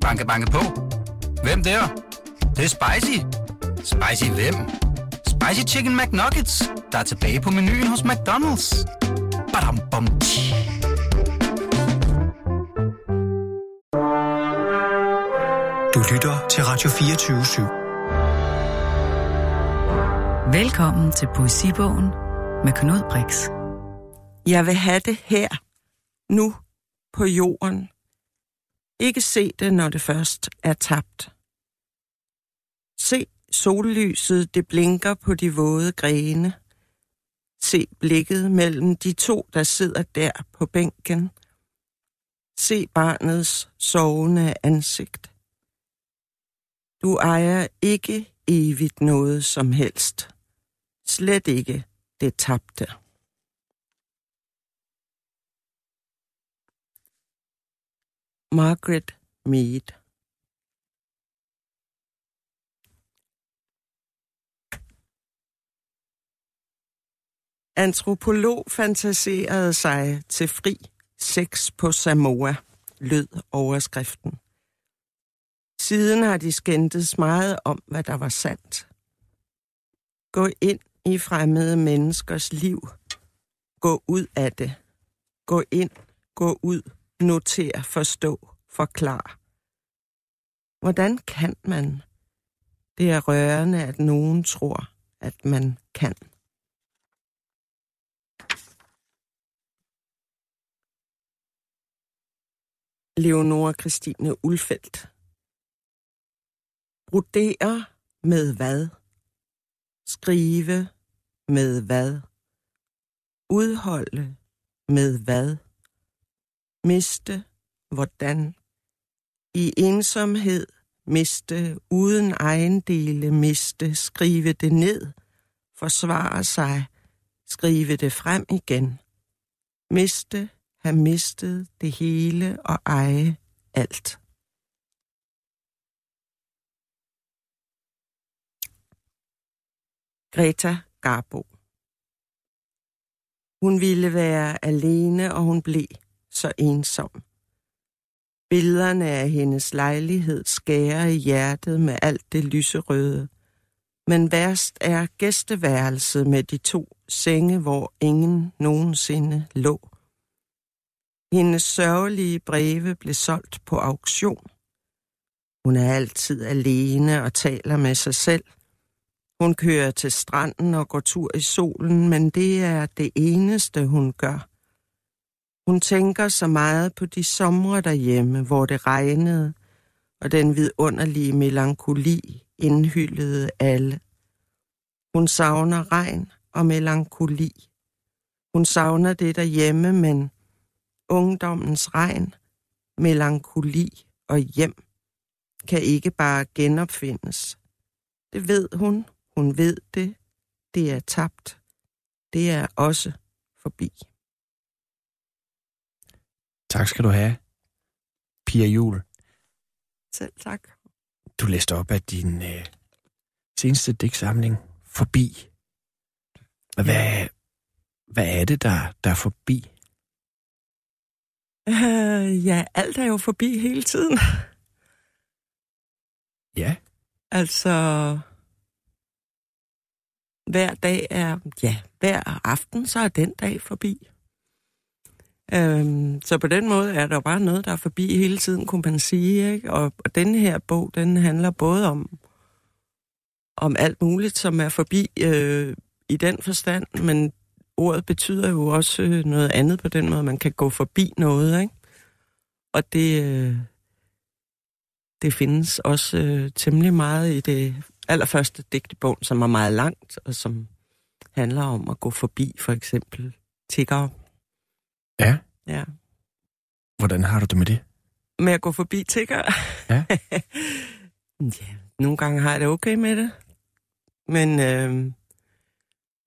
Banke, banke på. Hvem der? Det, det er spicy. Spicy hvem? Spicy Chicken McNuggets, der er tilbage på menuen hos McDonald's. Badum, bom, tji. Du lytter til Radio 24 /7. Velkommen til Poesibogen med Knud Brix. Jeg vil have det her, nu, på jorden. Ikke se det, når det først er tabt. Se sollyset, det blinker på de våde grene. Se blikket mellem de to, der sidder der på bænken. Se barnets sovende ansigt. Du ejer ikke evigt noget som helst. Slet ikke det tabte. Margaret Mead Antropolog fantaserede sig til fri sex på Samoa, lød overskriften. Siden har de skændtes meget om, hvad der var sandt. Gå ind i fremmede menneskers liv. Gå ud af det. Gå ind, gå ud, notere, forstå, forklar. Hvordan kan man? Det er rørende, at nogen tror, at man kan. Leonora Christine Ulfeldt. Brodere med hvad? Skrive med hvad? Udholde med hvad? Miste hvordan? I ensomhed miste, uden ejendele miste, skrive det ned, forsvare sig, skrive det frem igen. Miste, have mistet det hele og eje alt. Greta Garbo Hun ville være alene, og hun blev så ensom. Billederne af hendes lejlighed skærer i hjertet med alt det lyserøde. Men værst er gæsteværelset med de to senge, hvor ingen nogensinde lå. Hendes sørgelige breve blev solgt på auktion. Hun er altid alene og taler med sig selv. Hun kører til stranden og går tur i solen, men det er det eneste, hun gør. Hun tænker så meget på de somre derhjemme, hvor det regnede, og den vidunderlige melankoli indhyllede alle. Hun savner regn og melankoli. Hun savner det derhjemme, men ungdommens regn, melankoli og hjem kan ikke bare genopfindes. Det ved hun, hun ved det, det er tabt, det er også forbi. Tak skal du have, Pia Jul. Selv tak. Du læste op af din øh, seneste digtsamling, Forbi. Hvad, ja. hvad er det, der, der er forbi? Uh, ja, alt er jo forbi hele tiden. Ja. Altså, hver dag er, ja, hver aften, så er den dag forbi. Øhm, så på den måde er der bare noget, der er forbi hele tiden, kunne man sige. Ikke? Og, og denne her bog, den handler både om, om alt muligt, som er forbi øh, i den forstand, men ordet betyder jo også øh, noget andet på den måde, man kan gå forbi noget, ikke? Og det, øh, det findes også øh, temmelig meget i det allerførste digt i bogen, som er meget langt, og som handler om at gå forbi for eksempel tiggere. Ja. Ja. Hvordan har du det med det? Med at gå forbi tiggere? Ja. ja, nogle gange har jeg det okay med det. Men, øh,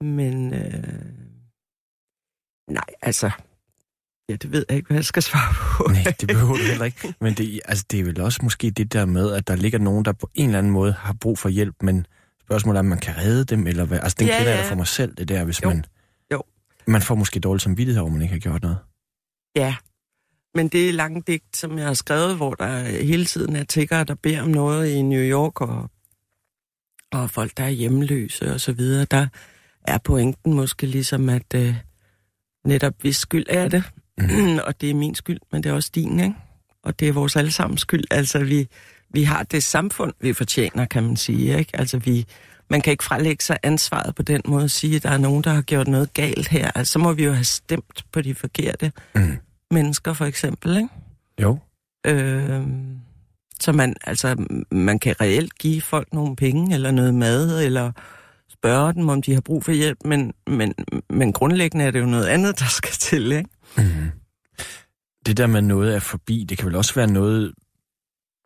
men, øh, nej, altså, ja, det ved jeg ikke, hvad jeg skal svare på. Nej, det behøver du heller ikke. Men det, altså, det er vel også måske det der med, at der ligger nogen, der på en eller anden måde har brug for hjælp, men spørgsmålet er, om man kan redde dem, eller hvad? Altså, den Ja, kender jeg ja. da for mig selv, det der, hvis Jo. man... Man får måske dårlig samvittighed over, man ikke har gjort noget. Ja, Men det er lange digt, som jeg har skrevet, hvor der hele tiden er tiggere, der beder om noget i New York, og, og folk, der er hjemløse og så videre. Der er pointen måske ligesom, at øh, netop hvis skyld er det, mm. og det er min skyld, men det er også din, ikke? Og det er vores allesammens skyld. Altså, vi, vi har det samfund, vi fortjener, kan man sige, ikke? Altså, vi, man kan ikke frelægge sig ansvaret på den måde at sige, at der er nogen, der har gjort noget galt her. Altså, så må vi jo have stemt på de forkerte Mm. mennesker, for eksempel, ikke? Jo. Øh, så man, altså, man kan reelt give folk nogle penge, eller noget mad, eller spørge dem, om de har brug for hjælp, men, men, men grundlæggende er det jo noget andet, der skal til, ikke? Mm. Det der med noget er forbi, det kan vel også være noget,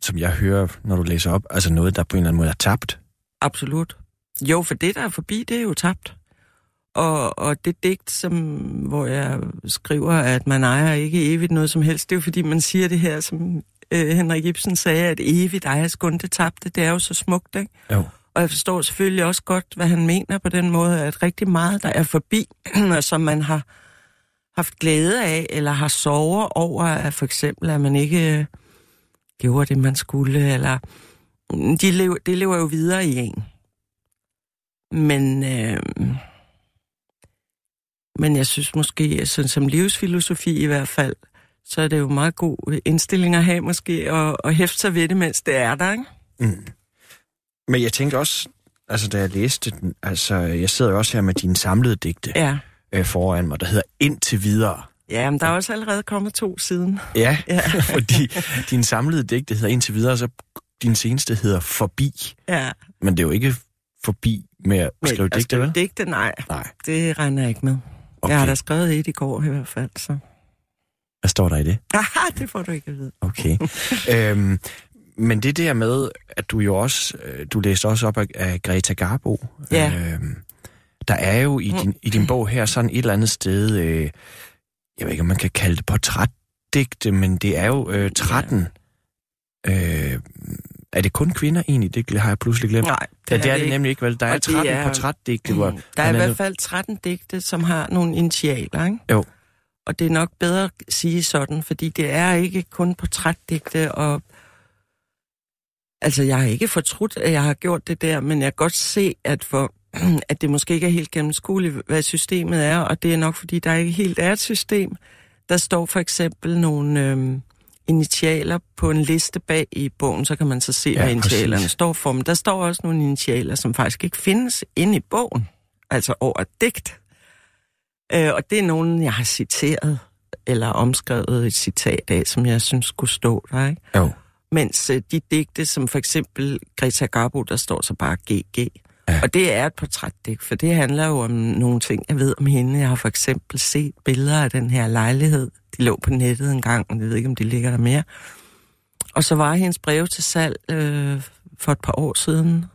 som jeg hører, når du læser op, altså noget, der på en eller anden måde er tabt. Absolut. Jo, for det, der er forbi, det er jo tabt. Og, og det digt, som, hvor jeg skriver, at man ejer ikke evigt noget som helst, det er jo fordi, man siger det her, som øh, Henrik Ibsen sagde, at evigt ejer skund det tabte. Det er jo så smukt, ikke? Jo. Og jeg forstår selvfølgelig også godt, hvad han mener på den måde, at rigtig meget, der er forbi, og som man har haft glæde af, eller har sover over, at for eksempel, at man ikke øh, gjorde det, man skulle, eller mm, de lever, det lever jo videre i en. Men, øh, men jeg synes måske, sådan som livsfilosofi i hvert fald, så er det jo meget god indstilling at have måske, og, og hæfte sig ved det, mens det er der, ikke? Mm. Men jeg tænkte også, altså da jeg læste den, altså jeg sidder jo også her med dine samlede digte Ja. øh, foran mig, der hedder Indtil videre. Ja, men der er også allerede kommet to siden. Ja, Ja. fordi din samlede digte hedder Indtil videre, og så din seneste hedder Forbi. Ja. Men det er jo ikke forbi med at Men skrive digte, skrive vel? digte, nej. Nej. Det regner jeg ikke med. Okay. Jeg har da skrevet et i går i hvert fald, så... Hvad står der i det? Aha, det får du ikke at vide. Okay. øhm, men det der med, at du jo også, øh, du læste også op af, af Greta Garbo. Ja. Øhm, der er jo i din, i din bog her sådan et eller andet sted, øh, jeg ved ikke, om man kan kalde det portrætdigte, men det er jo øh, 13. Øh, er det kun kvinder egentlig? Det har jeg pludselig glemt. Nej, det, ja, det er det ikke. nemlig ikke, vel? Der er Og det 13 er- portrætdigte, hvor... Mm. Der er i hvert fald 13 digte, som har nogle initialer, ikke? Jo. Og det er nok bedre at sige sådan, fordi det er ikke kun portrætdigte, og altså jeg har ikke fortrudt, at jeg har gjort det der, men jeg kan godt se, at, for, at det måske ikke er helt gennemskueligt, hvad systemet er, og det er nok, fordi der ikke helt er et system. Der står for eksempel nogle øhm, initialer på en liste bag i bogen, så kan man så se, Ja, hvad initialerne præcis. står for. Men der står også nogle initialer, som faktisk ikke findes inde i bogen, altså over digt. Øh, og det er nogen, jeg har citeret, eller omskrevet et citat af, som jeg synes skulle stå der, ikke? Jo. Mens øh, de digte, som for eksempel Greta Garbo, der står så bare GG. Ja. Og det er et portrætdigt, for det handler jo om nogle ting, jeg ved om hende. Jeg har for eksempel set billeder af den her lejlighed. De lå på nettet en gang, og jeg ved ikke, om de ligger der mere. Og så var hendes brev til salg øh, for et par år siden.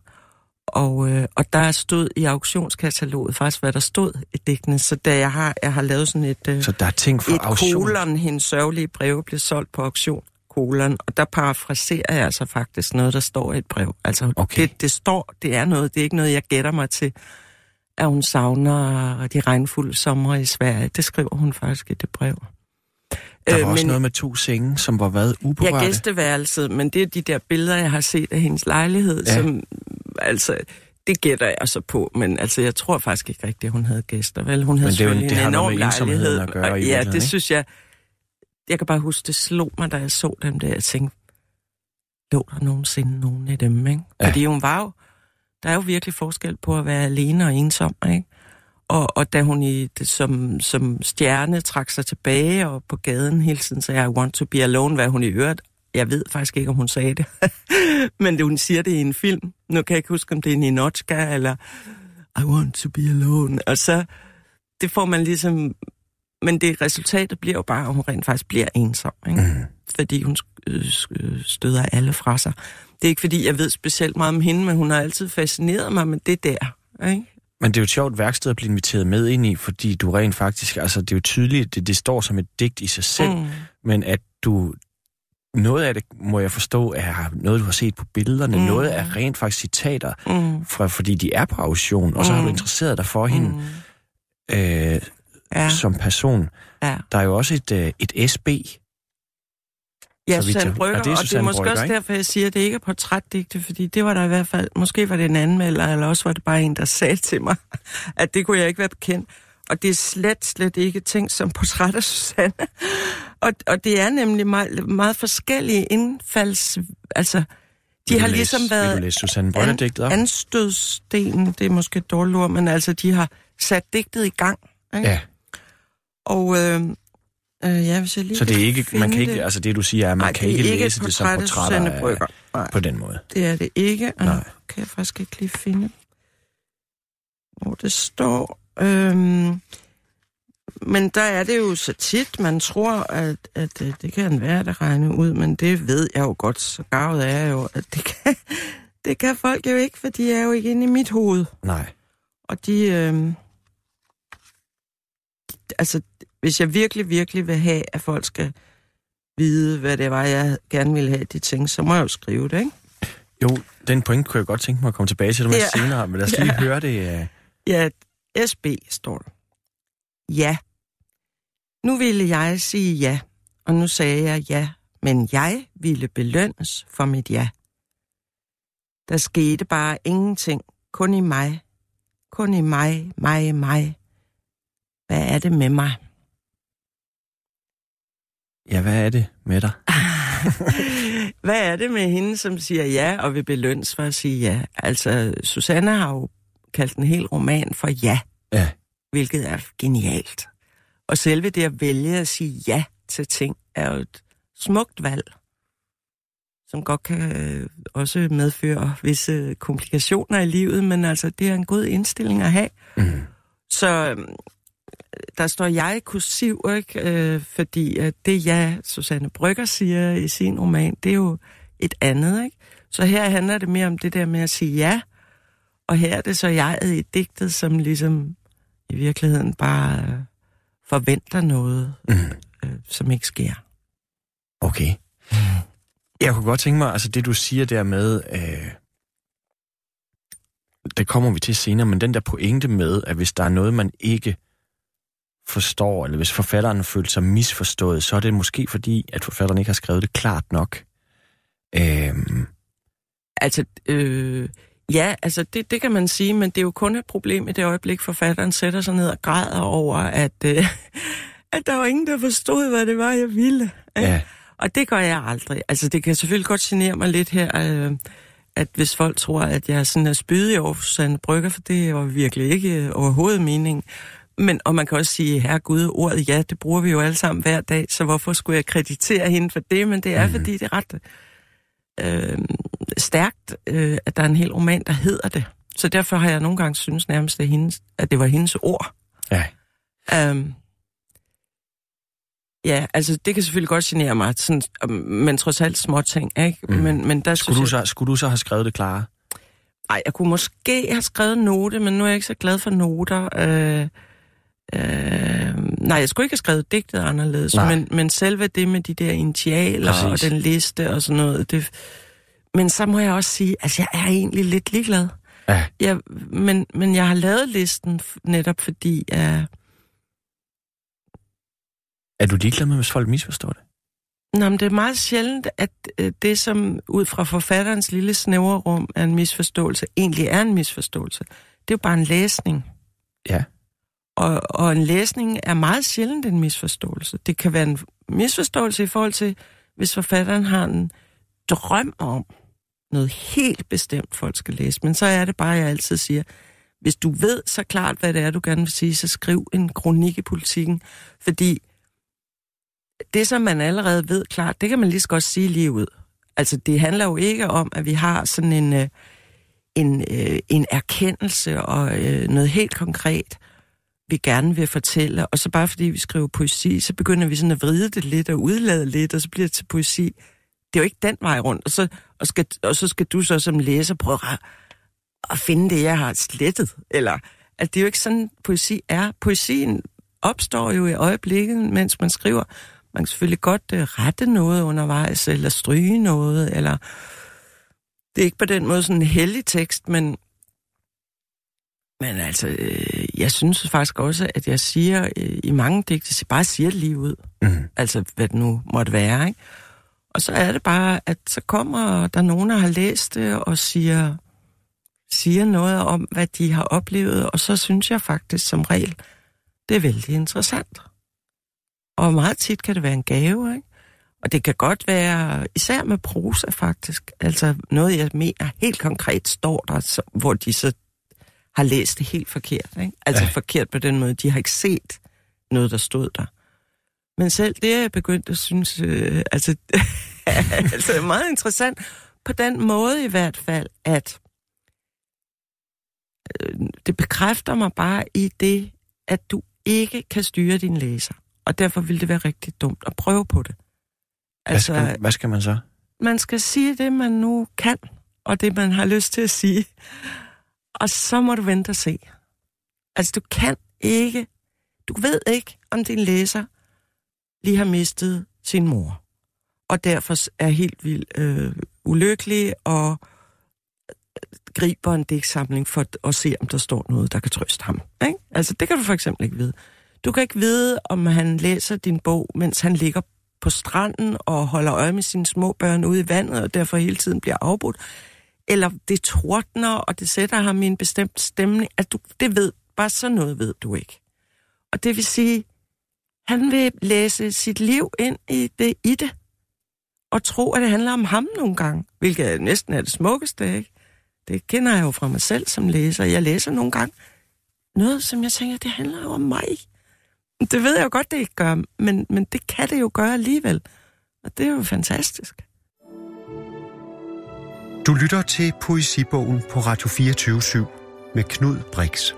Og, øh, og der stod i auktionskataloget faktisk, hvad der stod i digtene. Så da jeg har, jeg har lavet sådan et... Øh, Så der er ting for et auktion. kolon, hendes sørgelige breve blev solgt på auktion, kolon, og der parafraserer jeg altså faktisk noget, der står i et brev. Altså, Okay. det, det står, det er noget, det er ikke noget, jeg gætter mig til, at hun savner de regnfulde sommer i Sverige. Det skriver hun faktisk i det brev. Der var Øh, også men- noget med to senge, som var hvad? Uberørte? Ja, gæsteværelset, men det er de der billeder, jeg har set af hendes lejlighed, Ja. ja. som, altså, det gætter jeg så på, men altså, jeg tror faktisk ikke rigtigt, at hun havde gæster, vel? Hun havde Men det jo- det har en noget enorm lejlighed. at gøre i og, ja, virkeligheden, det ikke? synes jeg, jeg kan bare huske, det slog mig, da jeg så dem der, jeg tænkte, lå der nogensinde nogen af dem, ikke? Ja. Fordi hun var jo, der er jo virkelig forskel på at være alene og ensom, ikke? Og, og da hun i, som, som stjerne trak sig tilbage og på gaden hele tiden sagde, I want to be alone, hvad hun i øvrigt, jeg ved faktisk ikke, om hun sagde det, men det, hun siger det i en film. Nu kan jeg ikke huske, om det er Ninochka, eller I want to be alone. Og så, det får man ligesom, men det resultatet bliver jo bare, at hun rent faktisk bliver ensom, ikke? Mm. fordi hun støder alle fra sig. Det er ikke, fordi jeg ved specielt meget om hende, men hun har altid fascineret mig med det der, ikke? Men det er jo et sjovt værksted at blive inviteret med ind i, fordi du rent faktisk, altså det er jo tydeligt, det, det står som et digt i sig selv, mm. men at du, noget af det må jeg forstå, er noget, du har set på billederne, mm. Mm. noget er rent faktisk citater, Mm. fra, fordi de er på auktion, og så har du Mm. interesseret dig for hende Mm. øh, Ja, som person. ja. Der er jo også et, øh, et SB, Ja, Susanne Brygger, Ja, det er og det er måske Brøgger, også ikke? derfor, jeg siger, at det ikke er portrætdigte, fordi det var der i hvert fald, måske var det en anmelder, eller også var det bare en, der sagde til mig, at det kunne jeg ikke være bekendt. Og det er slet, slet ikke tænkt som portræt af Susanne. Og, og det er nemlig meget, meget forskellige indfalds... Altså, de har du ligesom læse, været... Vil læse Susanne op? anstødstenen, det er måske et dårligt ord, men altså, de har sat digtet i gang. Ikke? Ja, Og øh, ja, hvis jeg lige så det er ikke, man kan ikke, det. altså det du siger er, at man Nej, kan det ikke ikke læse et det som portrætter af-. Nej. på den måde. Det er det ikke. Og nu Nej. kan jeg faktisk ikke lige finde, hvor det står. Øhm, men der er det jo så tit, man tror, at, at øh, det kan være, der regne ud, men det ved jeg jo godt, så gavet er jo, at det kan, det kan folk jo ikke, for de er jo ikke inde i mit hoved. Nej. Og de, øh, altså, hvis jeg virkelig, virkelig vil have, at folk skal vide, hvad det var, jeg gerne ville have, de ting, så må jeg jo skrive det, ikke? Jo, den point kunne jeg godt tænke mig at komme tilbage til det med Ja. senere, men lad os lige Ja. høre det. øh. Ja, SB står der. Ja. Nu ville jeg sige ja, og nu sagde jeg ja, men jeg ville belønnes for mit ja. Der skete bare ingenting, kun i mig. Kun i mig, mig, mig. Hvad er det med mig? Ja, hvad er det med dig? Hvad er det med hende, som siger ja og vil belønnes for at sige ja? Altså, Susanne har jo kaldt en hel roman for ja. Ja. hvilket er genialt. Og selve det at vælge at sige ja til ting, er jo et smukt valg, som godt kan øh, også medføre visse komplikationer i livet, men altså, det er en god indstilling at have. Mm. Så øhm, der står jeg kursiv, ikke? Øh, fordi at det ja, Susanne Brygger siger i sin roman, det er jo et andet, ikke? Så her handler det mere om det der med at sige ja, og her er det så jeg i digtet, som ligesom i virkeligheden bare øh, forventer noget, Mm. øh, som ikke sker. Okay. Jeg kunne godt tænke mig, altså det du siger der med, øh, det kommer vi til senere, men den der pointe med, at hvis der er noget, man ikke forstår, eller hvis forfatteren føler sig misforstået, så er det måske fordi, at forfatteren ikke har skrevet det klart nok. Øh, Altså, øh, ja, altså det, det kan man sige, men det er jo kun et problem i det øjeblik, forfatteren sætter sig ned og græder over, at, øh, at der var ingen, der forstod, hvad det var, jeg ville. ja, Og det gør jeg aldrig. Altså, det kan selvfølgelig godt genere mig lidt her, øh, at hvis folk tror, at jeg er sådan er spydig over Susanne Brygger, for det jo virkelig ikke øh, overhovedet meningen. Men, og man kan også sige, herre Gud, ordet ja, det bruger vi jo alle sammen hver dag, så hvorfor skulle jeg kreditere hende for det? Men det er, mm. fordi det er ret øh, stærkt, øh, at der er en hel roman, der hedder det. Så derfor har jeg nogle gange synes nærmest, at, hendes, at det var hendes ord. ja. Um, ja, altså det kan selvfølgelig godt genere mig, sådan, men trods alt små ting, ikke? Mm. Men, men der Skulle, du jeg, så, skulle du så have skrevet det klare? ej, jeg kunne måske have skrevet note, men nu er jeg ikke så glad for noter. Øh, øh, nej, jeg skulle ikke have skrevet digtet anderledes, Nej. men, men selve det med de der initialer Præcis. og den liste og sådan noget, det, men så må jeg også sige, altså jeg er egentlig lidt ligeglad. Ja. Jeg, men, men jeg har lavet listen netop fordi, uh, Er du ligeglad med, hvis folk misforstår det? Nå, men det er meget sjældent, at øh, det, som ud fra forfatterens lille snævre rum er en misforståelse, egentlig er en misforståelse. Det er jo bare en læsning. Ja. Og, og en læsning er meget sjældent en misforståelse. Det kan være en misforståelse i forhold til, hvis forfatteren har en drøm om noget helt bestemt, folk skal læse. Men så er det bare, jeg altid siger, hvis du ved så klart, hvad det er, du gerne vil sige, så skriv en kronik i politikken. Fordi det, som man allerede ved klart, det kan man lige så godt sige lige ud. Altså, det handler jo ikke om, at vi har sådan en, øh, en, øh, en erkendelse og øh, noget helt konkret, vi gerne vil fortælle. Og så bare fordi vi skriver poesi, så begynder vi sådan at vride det lidt og udlade lidt, og så bliver det til poesi. Det er jo ikke den vej rundt. Og så, og skal, og så skal du så som læser prøve at, at finde det, jeg har slettet. Eller, at det er jo ikke sådan, poesi er. Poesien opstår jo i øjeblikket, mens man skriver. Man kan selvfølgelig godt uh, rette noget undervejs, eller stryge noget, eller... Det er ikke på den måde sådan en hellig tekst, men... Men altså, øh, jeg synes faktisk også, at jeg siger øh, i mange digte, jeg bare siger det lige ud. Mm. Altså, hvad det nu måtte være, ikke? Og så er det bare, at så kommer der nogen, der har læst det og siger, siger noget om, hvad de har oplevet, og så synes jeg faktisk som regel, det er vældig interessant. Og meget tit kan det være en gave, ikke? Og det kan godt være, især med prosa faktisk, altså noget, jeg mener helt konkret står der, så, hvor de så har læst det helt forkert. Ikke? Altså ja. forkert på den måde, de har ikke set noget, der stod der. Men selv det er jeg begyndt at synes, øh, altså, altså meget interessant, på den måde i hvert fald, at øh, det bekræfter mig bare i det, at du ikke kan styre din læser. Og derfor vil det være rigtig dumt at prøve på det. Altså, hvad, skal, hvad skal man så? Man skal sige det, man nu kan, og det, man har lyst til at sige. Og så må du vente og se. Altså, du kan ikke, du ved ikke, om din læser lige har mistet sin mor. Og derfor er helt vildt øh, ulykkelig og øh, griber en digtsamling for at se, om der står noget, der kan trøste ham. Ikke? Altså, det kan du for eksempel ikke vide. Du kan ikke vide, om han læser din bog, mens han ligger på stranden og holder øje med sine små børn ude i vandet, og derfor hele tiden bliver afbrudt. Eller det tordner, og det sætter ham i en bestemt stemning. At du, det ved, bare sådan noget ved du ikke. Og det vil sige, han vil læse sit liv ind i det, i det og tro, at det handler om ham nogle gange, hvilket næsten er det smukkeste, ikke? Det kender jeg jo fra mig selv som læser. Jeg læser nogle gange noget, som jeg tænker, det handler jo om mig. Det ved jeg jo godt, det ikke gør, men, men det kan det jo gøre alligevel. Og det er jo fantastisk. Du lytter til Poesibogen på Radio 24 med Knud Brix.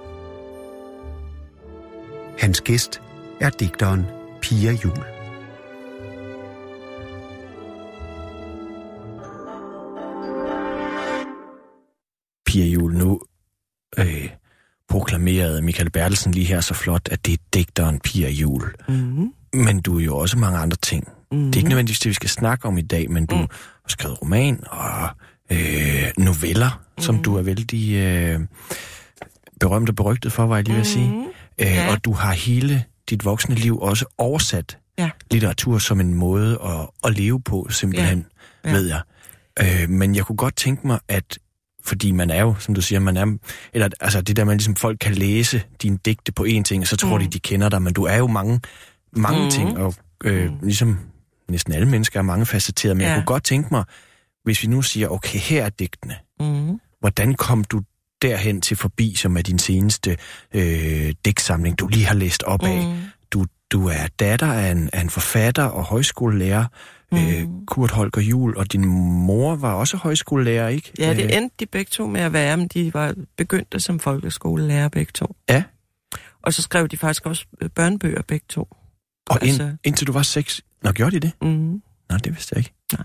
Hans gæst er digteren Pia Jul. Pia Jul, nu øh, proklamerede Michael Bertelsen lige her så flot, at det er digteren Pia Jul. Mm-hmm. Men du er jo også mange andre ting. Mm-hmm. Det er ikke nødvendigvis det, vi skal snakke om i dag, men du mm. har skrevet roman og øh, noveller, mm. som du er vældig øh, berømt og berygtet for, var jeg lige vil sige. Mm. Øh, ja. Og du har hele dit voksne liv også oversat ja. litteratur som en måde at, at leve på, simpelthen, ja. Ja. ved jeg. Øh, men jeg kunne godt tænke mig, at fordi man er jo, som du siger, man er, eller altså det der, man ligesom folk kan læse dine digte på én ting, og så tror mm. de, de kender dig, men du er jo mange, mange mm. ting, og øh, mm. ligesom næsten alle mennesker er mange facetterede, men ja. jeg kunne godt tænke mig, hvis vi nu siger, okay, her er digtene, mm. hvordan kom du derhen til forbi, som er din seneste øh, digtsamling, du lige har læst op af? Mm. Du, du er datter af en, af en forfatter og højskolelærer, Øh, mm. øh, Kurt Holger Jul, og din mor var også højskolelærer, ikke? Ja, det øh. endte de begge to med at være, men de var begyndte som folkeskolelærer begge to. Ja. Og så skrev de faktisk også øh, børnebøger begge to. Og altså... ind, indtil du var seks? Nå, gjorde de det? Mm. Nå, det vidste jeg ikke. Nej.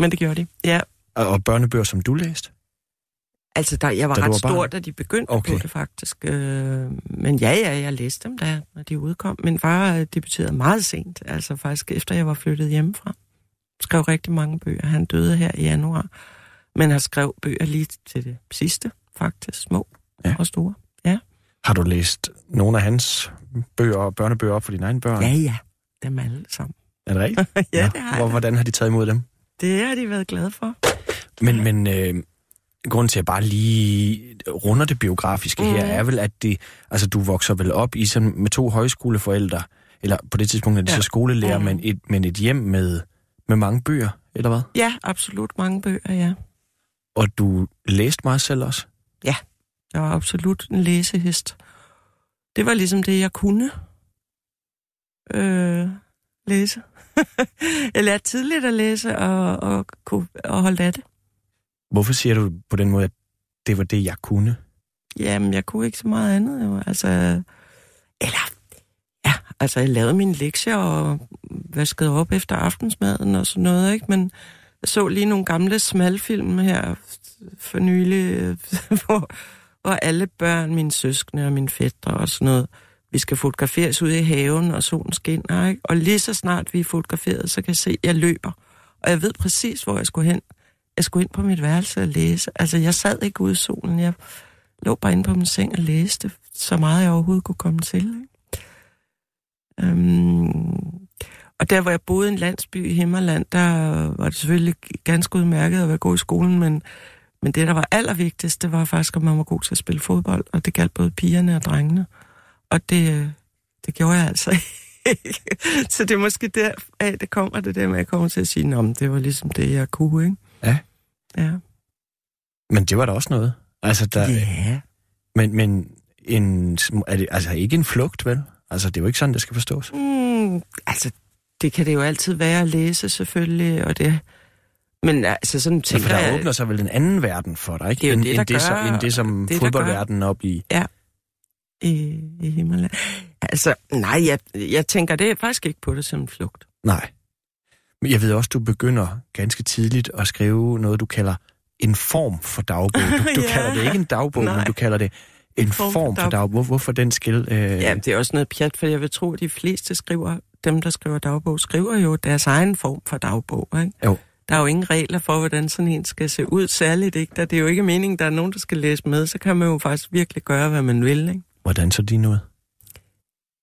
Men det gjorde de, ja. Og, og børnebøger, som du læste? Altså, der, jeg var da ret var stor, da de begyndte okay. på det faktisk. Øh, men ja, ja, jeg læste dem, da når de udkom. Min far øh, debuterede meget sent, altså faktisk efter jeg var flyttet hjemmefra. Skrev rigtig mange bøger. Han døde her i januar. Men har skrevet bøger lige til det sidste, faktisk. Små ja. og store. Ja. Har du læst nogle af hans bøger og børnebøger op for dine egne børn? Ja, ja. Dem alle sammen. Er det rigtigt? ja, Nå, det har jeg. Hvordan har de taget imod dem? Det har de været glade for. Men, men øh, grunden til, at jeg bare lige runder det biografiske mm. her, er vel, at det, altså, du vokser vel op i sådan, med to højskoleforældre, eller på det tidspunkt er de ja. så skolelærer, mm. men, et, men et hjem med, med mange bøger, eller hvad? Ja, absolut mange bøger, ja. Og du læste meget selv også? Ja, jeg var absolut en læsehest. Det var ligesom det, jeg kunne øh, læse. jeg lærte tidligt at læse og, og, og, og holde af det. Hvorfor siger du på den måde, at det var det, jeg kunne? Jamen, jeg kunne ikke så meget andet. Jo. Altså, eller, ja, altså, jeg lavede mine lektier og vaskede op efter aftensmaden og sådan noget, ikke? Men jeg så lige nogle gamle smalfilm her for nylig, hvor, hvor alle børn, mine søskende og mine fætter og sådan noget, vi skal fotograferes ude i haven, og solen skinner, ikke? Og lige så snart vi er fotograferet, så kan jeg se, at jeg løber. Og jeg ved præcis, hvor jeg skulle hen jeg skulle ind på mit værelse og læse. Altså, jeg sad ikke ude i solen. Jeg lå bare inde på min seng og læste så meget, jeg overhovedet kunne komme til. Ikke? Øhm, og der, hvor jeg boede i en landsby i Himmerland, der var det selvfølgelig ganske udmærket at være god i skolen, men, men det, der var allervigtigst, det var faktisk, at man var god til at spille fodbold, og det galt både pigerne og drengene. Og det, øh, det gjorde jeg altså ikke. Så det er måske der, at det kommer det der med, at jeg kommer til at sige, at det var ligesom det, jeg kunne, ikke? Ja. Ja. Men det var da også noget. Altså, der, Ja. Men, men en, er det altså ikke en flugt, vel? Altså, det er jo ikke sådan, det skal forstås. Mm, altså, det kan det jo altid være at læse, selvfølgelig, og det... Men altså, sådan tænker for der jeg... åbner sig vel en anden verden for dig, ikke? Det er jo end, det, end, der det, som, end det, som det, fodboldverdenen op i. i, i Himmerland. Altså, nej, jeg, jeg tænker det er faktisk ikke på det som en flugt. Nej. Men jeg ved også, du begynder ganske tidligt at skrive noget, du kalder en form for dagbog. Du, du Ja. kalder det ikke en dagbog, Nej. men du kalder det en, form, for dagbog. dagbog. Hvor, hvorfor den skil? Øh, Ja, det er også noget pjat, for jeg vil tro, at de fleste skriver, dem der skriver dagbog, skriver jo deres egen form for dagbog, ikke? Jo. Der er jo ingen regler for, hvordan sådan en skal se ud, særligt ikke. Der, det er jo ikke meningen, der er nogen, der skal læse med, så kan man jo faktisk virkelig gøre, hvad man vil, ikke? Hvordan så din ud?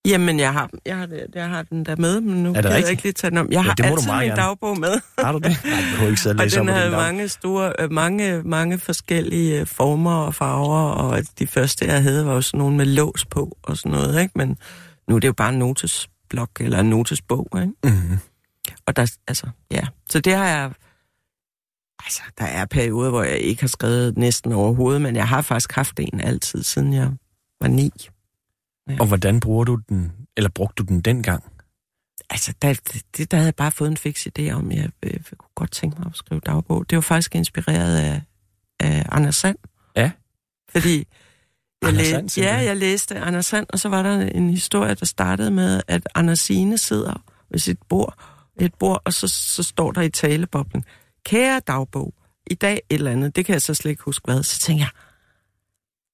Jamen, jeg har, jeg har, det- jeg har den der med, men nu det kan jeg rigtigt? ikke lige tage den om. Jeg har det må du altid meget min dagbog med. Har du det? Nej, du behøver ikke Og læse den havde mange store, øh, mange, mange forskellige øh, former og farver, og de første, jeg havde, var jo sådan nogle med lås på og sådan noget, ikke? Men nu er det jo bare en notesblok eller en notesbog, ikke? Mm-hmm. Og der, altså, ja. Så det har jeg... Altså, der er perioder, hvor jeg ikke har skrevet næsten overhovedet, men jeg har faktisk haft en altid, siden jeg var ni. Og hvordan bruger du den, eller brugte du den dengang? Altså, der, det, der havde jeg bare fået en fix idé om, jeg, øh, jeg kunne godt tænke mig at skrive dagbog. Det var faktisk inspireret af, af Anders Sand. Ja. Fordi jeg, Anders læ- Sand, ja, jeg læste Anders Sand, og så var der en historie, der startede med, at Andersine sidder ved sit bord, et bord, og så, så står der i taleboblen, kære dagbog, i dag et eller andet, det kan jeg så slet ikke huske hvad. Så tænker jeg,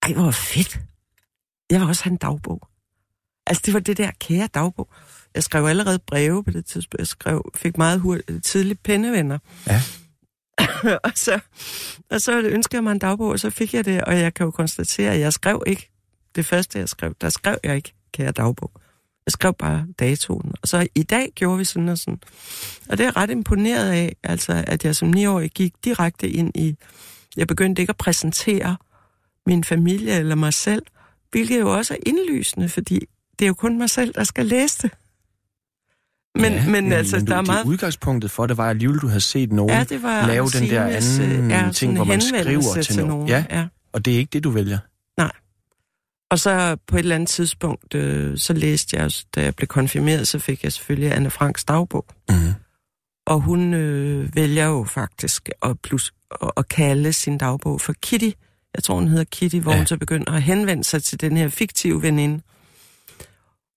ej, hvor fedt. Jeg vil også have en dagbog. Altså, det var det der kære dagbog. Jeg skrev allerede breve på det tidspunkt. Jeg skrev, fik meget hurtigt, tidligt pennevenner. Ja. og, så, og så ønskede jeg mig en dagbog, og så fik jeg det, og jeg kan jo konstatere, at jeg skrev ikke det første, jeg skrev. Der skrev jeg ikke kære dagbog. Jeg skrev bare datoen. Og så i dag gjorde vi sådan og sådan. Og det er jeg ret imponeret af, altså, at jeg som niårig gik direkte ind i... Jeg begyndte ikke at præsentere min familie eller mig selv, hvilket jo også er indlysende, fordi det er jo kun mig selv, der skal læse det. Men, ja, men, altså, men du, der er meget... udgangspunktet for det var alligevel, du havde set nogen Ja, det var lave den der anden øh, ja, ting, hvor man skriver til nogen. Ja. ja. Og det er ikke det, du vælger. Og så på et eller andet tidspunkt, øh, så læste jeg, da jeg blev konfirmeret, så fik jeg selvfølgelig Anne Franks dagbog. Mm-hmm. Og hun øh, vælger jo faktisk at, plus, at, at kalde sin dagbog for Kitty. Jeg tror, hun hedder Kitty, hvor Ja. hun så begynder at henvende sig til den her fiktive veninde.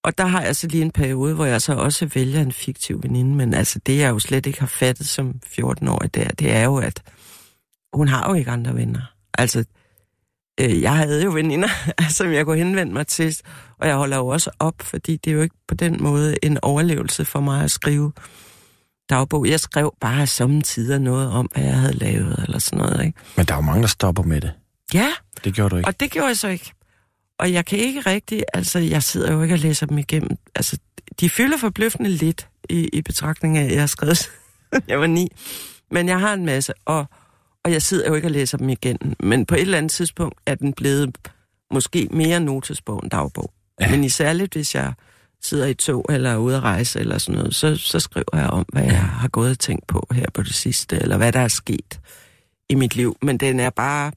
Og der har jeg så lige en periode, hvor jeg så også vælger en fiktiv veninde. Men altså, det jeg jo slet ikke har fattet som 14-årig der, det er jo, at hun har jo ikke andre venner. Altså, øh, jeg havde jo veninder, som jeg kunne henvende mig til, og jeg holder jo også op, fordi det er jo ikke på den måde en overlevelse for mig at skrive dagbog. Jeg skrev bare samtidig noget om, hvad jeg havde lavet, eller sådan noget, ikke? Men der er jo mange, der stopper med det. Ja, Det gjorde du ikke. og det gjorde jeg så ikke. Og jeg kan ikke rigtig, altså jeg sidder jo ikke og læser dem igennem. Altså, de fylder forbløffende lidt i, i betragtning af, at jeg har skrevet, jeg var ni. Men jeg har en masse, og, og jeg sidder jo ikke og læser dem igen. Men på et eller andet tidspunkt er den blevet måske mere notesbog end dagbog. Ja. Men i særligt, hvis jeg sidder i tog eller er ude at rejse eller sådan noget, så, så skriver jeg om, hvad jeg har gået og tænkt på her på det sidste, eller hvad der er sket i mit liv. Men den er bare,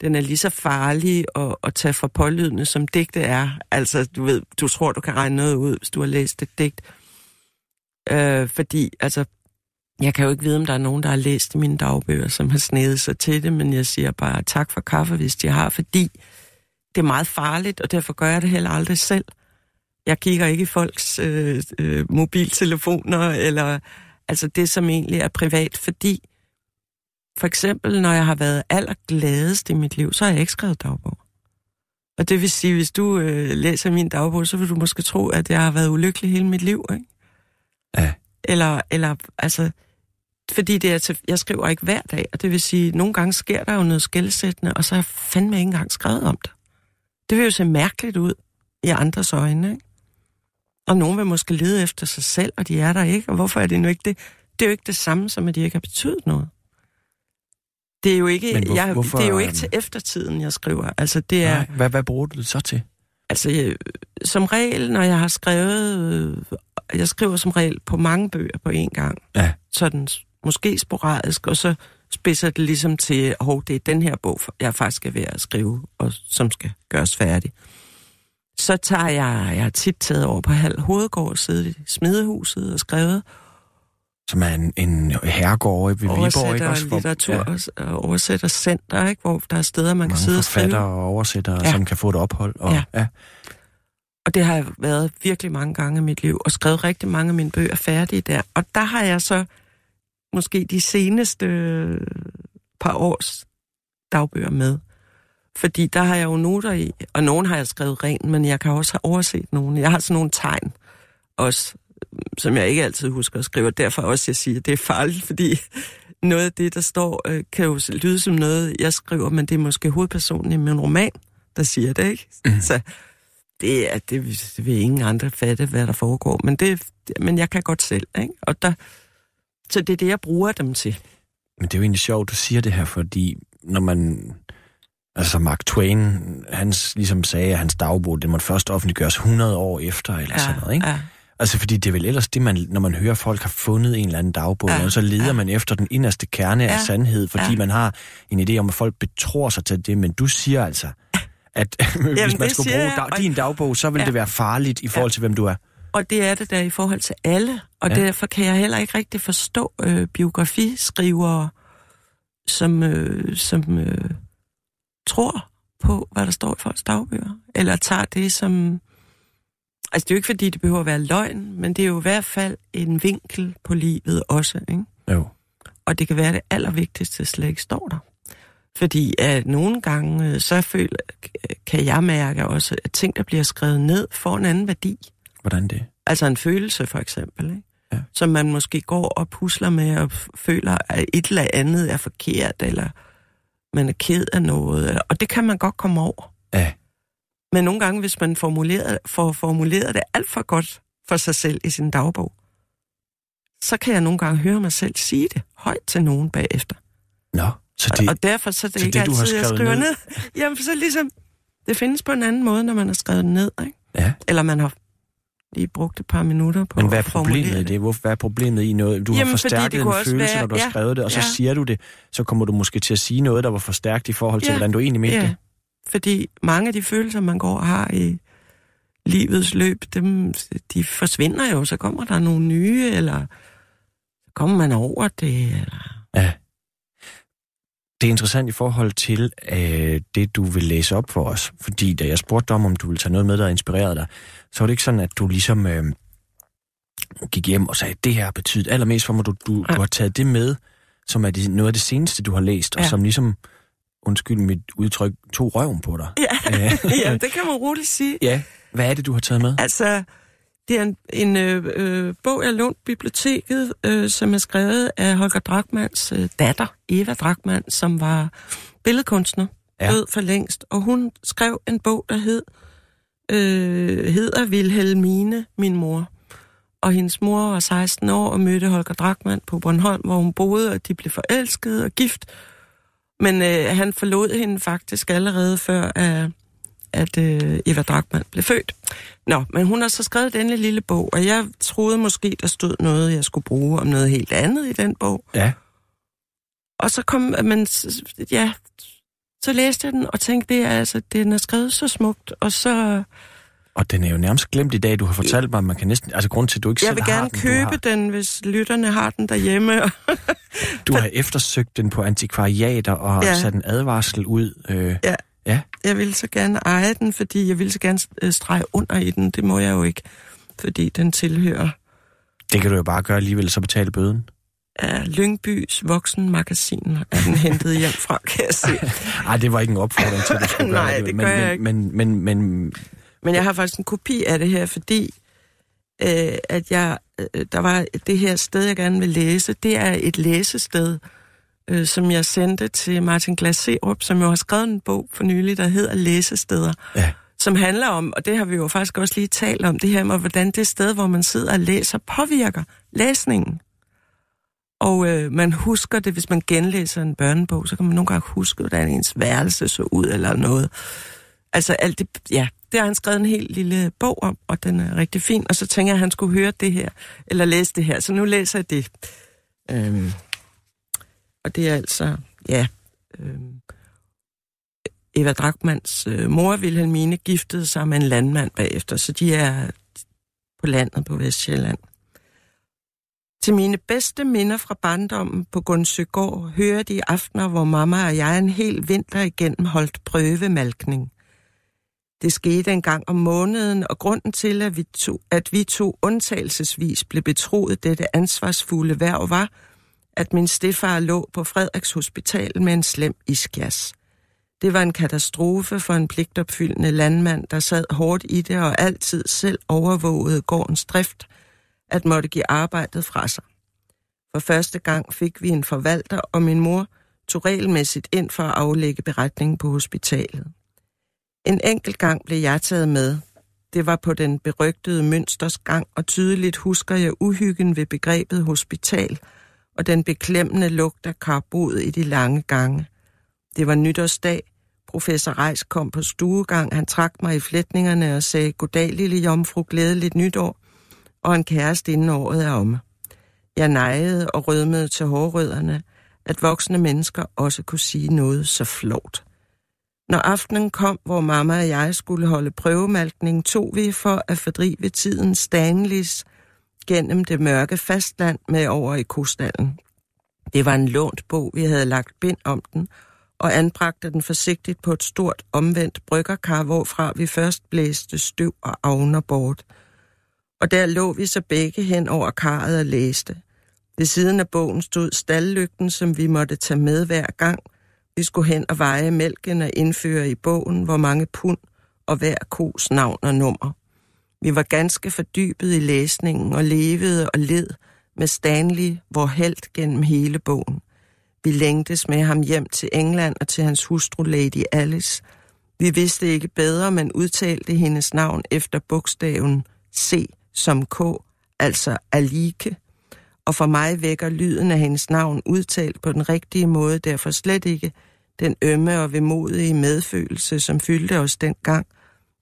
den er lige så farlig at, at tage for pålydende, som digte er. Altså, du ved, du tror, du kan regne noget ud, hvis du har læst et digt. Øh, fordi, altså, jeg kan jo ikke vide, om der er nogen, der har læst mine dagbøger, som har snedet sig til det, men jeg siger bare tak for kaffe, hvis de har, fordi det er meget farligt, og derfor gør jeg det heller aldrig selv. Jeg kigger ikke i folks øh, øh, mobiltelefoner, eller altså det, som egentlig er privat, fordi for eksempel, når jeg har været allergladest i mit liv, så har jeg ikke skrevet dagbog. Og det vil sige, hvis du øh, læser min dagbog, så vil du måske tro, at jeg har været ulykkelig hele mit liv, ikke? Ja. Eller, eller altså, fordi det er til, jeg skriver ikke hver dag, og det vil sige, at nogle gange sker der jo noget skældsættende, og så har jeg fandme ikke engang skrevet om det. Det vil jo se mærkeligt ud i andres øjne, ikke? Og nogen vil måske lede efter sig selv, og de er der ikke. Og hvorfor er det nu ikke det? Det er jo ikke det samme som, at de ikke har betydet noget. Det er jo ikke, hvor- jeg, hvorfor, det er jo ikke øhm, til eftertiden, jeg skriver. Altså, det er, Nej, hvad, hvad bruger du det så til? altså, jeg, som regel, når jeg har skrevet, øh, jeg skriver som regel på mange bøger på én gang. Ja. Sådan måske sporadisk, og så spidser det ligesom til, hov, det er den her bog, jeg faktisk er ved at skrive, og som skal gøres færdig. Så tager jeg, jeg har tit taget over på Halv Hovedgård siddet i smedehuset og skrevet, Som er en, en herregård ved Viborg, ikke oversætter også? Hvor- litteratur Ja, og oversætter center, ikke? hvor der er steder, man kan sidde mange og skrive. og oversættere, Ja. som kan få et ophold. Og, Ja. ja. Og det har jeg været virkelig mange gange i mit liv, og skrevet rigtig mange af mine bøger færdige der. Og der har jeg så måske de seneste øh, par års dagbøger med. Fordi der har jeg jo noter i, og nogen har jeg skrevet rent, men jeg kan også have overset nogle. Jeg har sådan nogle tegn også, som jeg ikke altid husker at skrive, og derfor også jeg siger, at det er farligt, fordi noget af det, der står, øh, kan jo lyde som noget, jeg skriver, men det er måske hovedpersonen i min roman, der siger det, ikke? Mm. Så det, er, det, det vil ingen andre fatte, hvad der foregår, men, det, det- men jeg kan godt selv, ikke? Og der, så det er det, jeg bruger dem til. Men det er jo egentlig sjovt, du siger det her, fordi når man... Altså Mark Twain, han ligesom sagde, at hans dagbog, det måtte først offentliggøres 100 år efter, eller ja, sådan noget, ikke? Ja, Altså fordi det er vel ellers det, man, når man hører, at folk har fundet en eller anden dagbog, Ja, ja, så leder ja. man efter den inderste kerne ja, af sandhed, fordi ja. man har en idé om, at folk betror sig til det, men du siger altså, at hvis man skulle bruge dag, og- din dagbog, så vil Ja. det være farligt i forhold til, hvem du er. Og det er det der i forhold til alle, og. Ja. derfor kan jeg heller ikke rigtig forstå øh, biografiskrivere, som, øh, som øh, tror på, hvad der står i folks dagbøger, eller tager det som... Altså, det er jo ikke, fordi det behøver at være løgn, men det er jo i hvert fald en vinkel på livet også, ikke? Jo. Og det kan være det allervigtigste, slet ikke står der. Fordi at nogle gange, øh, så føler, kan jeg mærke også, at ting, der bliver skrevet ned, får en anden værdi. Hvordan det? Altså en følelse, for eksempel, ikke? Ja. som man måske går og pusler med og føler, at et eller andet er forkert, eller man er ked af noget. Og det kan man godt komme over. Ja. Men nogle gange, hvis man formulerer, får formuleret det alt for godt for sig selv i sin dagbog, så kan jeg nogle gange høre mig selv sige det højt til nogen bagefter. Nå, så Det, og derfor så er det så ikke det, du har altid, jeg skriver ned- ned. Jamen, så ligesom, det findes på en anden måde, når man har skrevet det ned, ikke? ja. Eller man har lige brugt et par minutter på Men hvad er problemet i det? Hvorfor, hvad er problemet i noget? Du Jamen, har forstærket en følelse, være- når du har ja, skrevet det, og så ja. siger du det, så kommer du måske til at sige noget, der var forstærkt i forhold til, Ja, hvordan du egentlig mente Ja, det. Fordi mange af de følelser, man går og har i livets løb, dem, de forsvinder jo. Så kommer der nogle nye, eller så kommer man over det. Eller... Ja. Det er interessant i forhold til øh, det, du vil læse op for os. Fordi da jeg spurgte dig om, om du ville tage noget med, der inspirerede dig, så var det ikke sådan, at du ligesom øh, gik hjem og sagde, det her har betydet allermest for mig. Du, du, Ja. du har taget det med, som er det, noget af det seneste, du har læst, og Ja. som ligesom, undskyld mit udtryk, tog røven på dig. Ja, ja, det kan man roligt sige. ja. Hvad er det, du har taget med? Altså, det er en, en øh, øh, bog, jeg lånt biblioteket, øh, som er skrevet af Holger Drachmanns øh, datter, Eva Drachmann, som var billedkunstner, Ja. død for længst. Og hun skrev en bog, der hed, øh, hedder Wilhelmine, min mor. Og hendes mor var 16 år og mødte Holger Drachmann på Bornholm, hvor hun boede, og de blev forelskede og gift. Men øh, han forlod hende faktisk allerede før, at, at øh, Eva Drachmann blev født. Nå, men hun har så skrevet denne lille bog, og jeg troede måske, der stod noget, jeg skulle bruge om noget helt andet i den bog. Ja. Og så kom, men ja, så læste jeg den og tænkte, det er altså, den er skrevet så smukt, og så, Og den er jo nærmest glemt i dag. Du har fortalt mig, at man kan næsten... Altså, grund til, at du ikke jeg selv vil har gerne den, købe du har, den, hvis lytterne har den derhjemme. Du har eftersøgt den på antikvariater og ja. Sat en advarsel ud. Øh, Ja. ja. Jeg ville så gerne eje den, fordi jeg ville så gerne øh, strege under i den. Det må jeg jo ikke, fordi den tilhører Det kan du jo bare gøre alligevel, så betale bøden. af Lyngbys voksenmagasin, er den hentet hjem fra, kan jeg se. Ej, det var ikke en opfordring til, at du skulle Nej, gøre det. det men, gør jeg men, ikke. Men, men, men, Men jeg har faktisk en kopi af det her, fordi øh, at jeg, øh, der var det her sted, jeg gerne vil læse. Det er et læsested, øh, som jeg sendte til Martin Glaserup, som jo har skrevet en bog for nylig, der hedder Læsesteder. ja. som handler om, og det har vi jo faktisk også lige talt om, det her med, hvordan det sted, hvor man sidder og læser, påvirker læsningen. Og øh, man husker det, hvis man genlæser en børnebog, så kan man nogle gange huske, hvordan ens værelse så ud eller noget. Altså alt det, ja, det har han skrevet en helt lille bog om, og den er rigtig fin. Og så tænker jeg, at han skulle høre det her, eller læse det her. Så nu læser jeg det. Øhm, og det er altså, ja, øhm, Eva Dragmans øh, mor, Vilhelmine, giftede sig med en landmand bagefter, så de er på landet på Vestjylland. Til mine bedste minder fra barndommen på Gunsøgård hører de aftener, hvor mamma og jeg en hel vinter igennem holdt prøvemalkning. Det skete en gang om måneden, og grunden til, at vi to, at vi to undtagelsesvis blev betroet dette ansvarsfulde værv var, at min stefar lå på Frederiks Hospital med en slem iskjas. Det var en katastrofe for en pligtopfyldende landmand, der sad hårdt i det og altid selv overvågede gårdens drift, at måtte give arbejdet fra sig. For første gang fik vi en forvalter, og min mor tog regelmæssigt ind for at aflægge beretningen på hospitalet. En enkelt gang blev jeg taget med. Det var på den berygtede mønsters gang, og tydeligt husker jeg uhyggen ved begrebet hospital og den beklemmende lugt af karbod i de lange gange. Det var nytårsdag. Professor Reis kom på stuegang. Han trak mig i flætningerne og sagde, goddag lille jomfru, glædeligt nytår, og en kæreste inden året er omme. Jeg nejede og rødmede til hårrødderne, at voksne mennesker også kunne sige noget så flot. Når aftenen kom, hvor mamma og jeg skulle holde prøvemalkning, tog vi for at fordrive tiden Stanleys gennem det mørke fastland med over i kostallen. Det var en lånt bog, vi havde lagt bind om den, og anbragte den forsigtigt på et stort omvendt bryggerkar, hvorfra vi først blæste støv og avner bort. Og der lå vi så begge hen over karret og læste. Ved siden af bogen stod stallygten, som vi måtte tage med hver gang, vi skulle hen og veje mælken og indføre i bogen, hvor mange pund og hver kos navn og nummer. Vi var ganske fordybet i læsningen og levede og led med Stanley, vor held gennem hele bogen. Vi længtes med ham hjem til England og til hans hustru Lady Alice. Vi vidste ikke bedre, men udtalte hendes navn efter bogstaven C som K, altså Alike. Og for mig vækker lyden af hendes navn udtalt på den rigtige måde derfor slet ikke den ømme og vemodige medfølelse, som fyldte os dengang,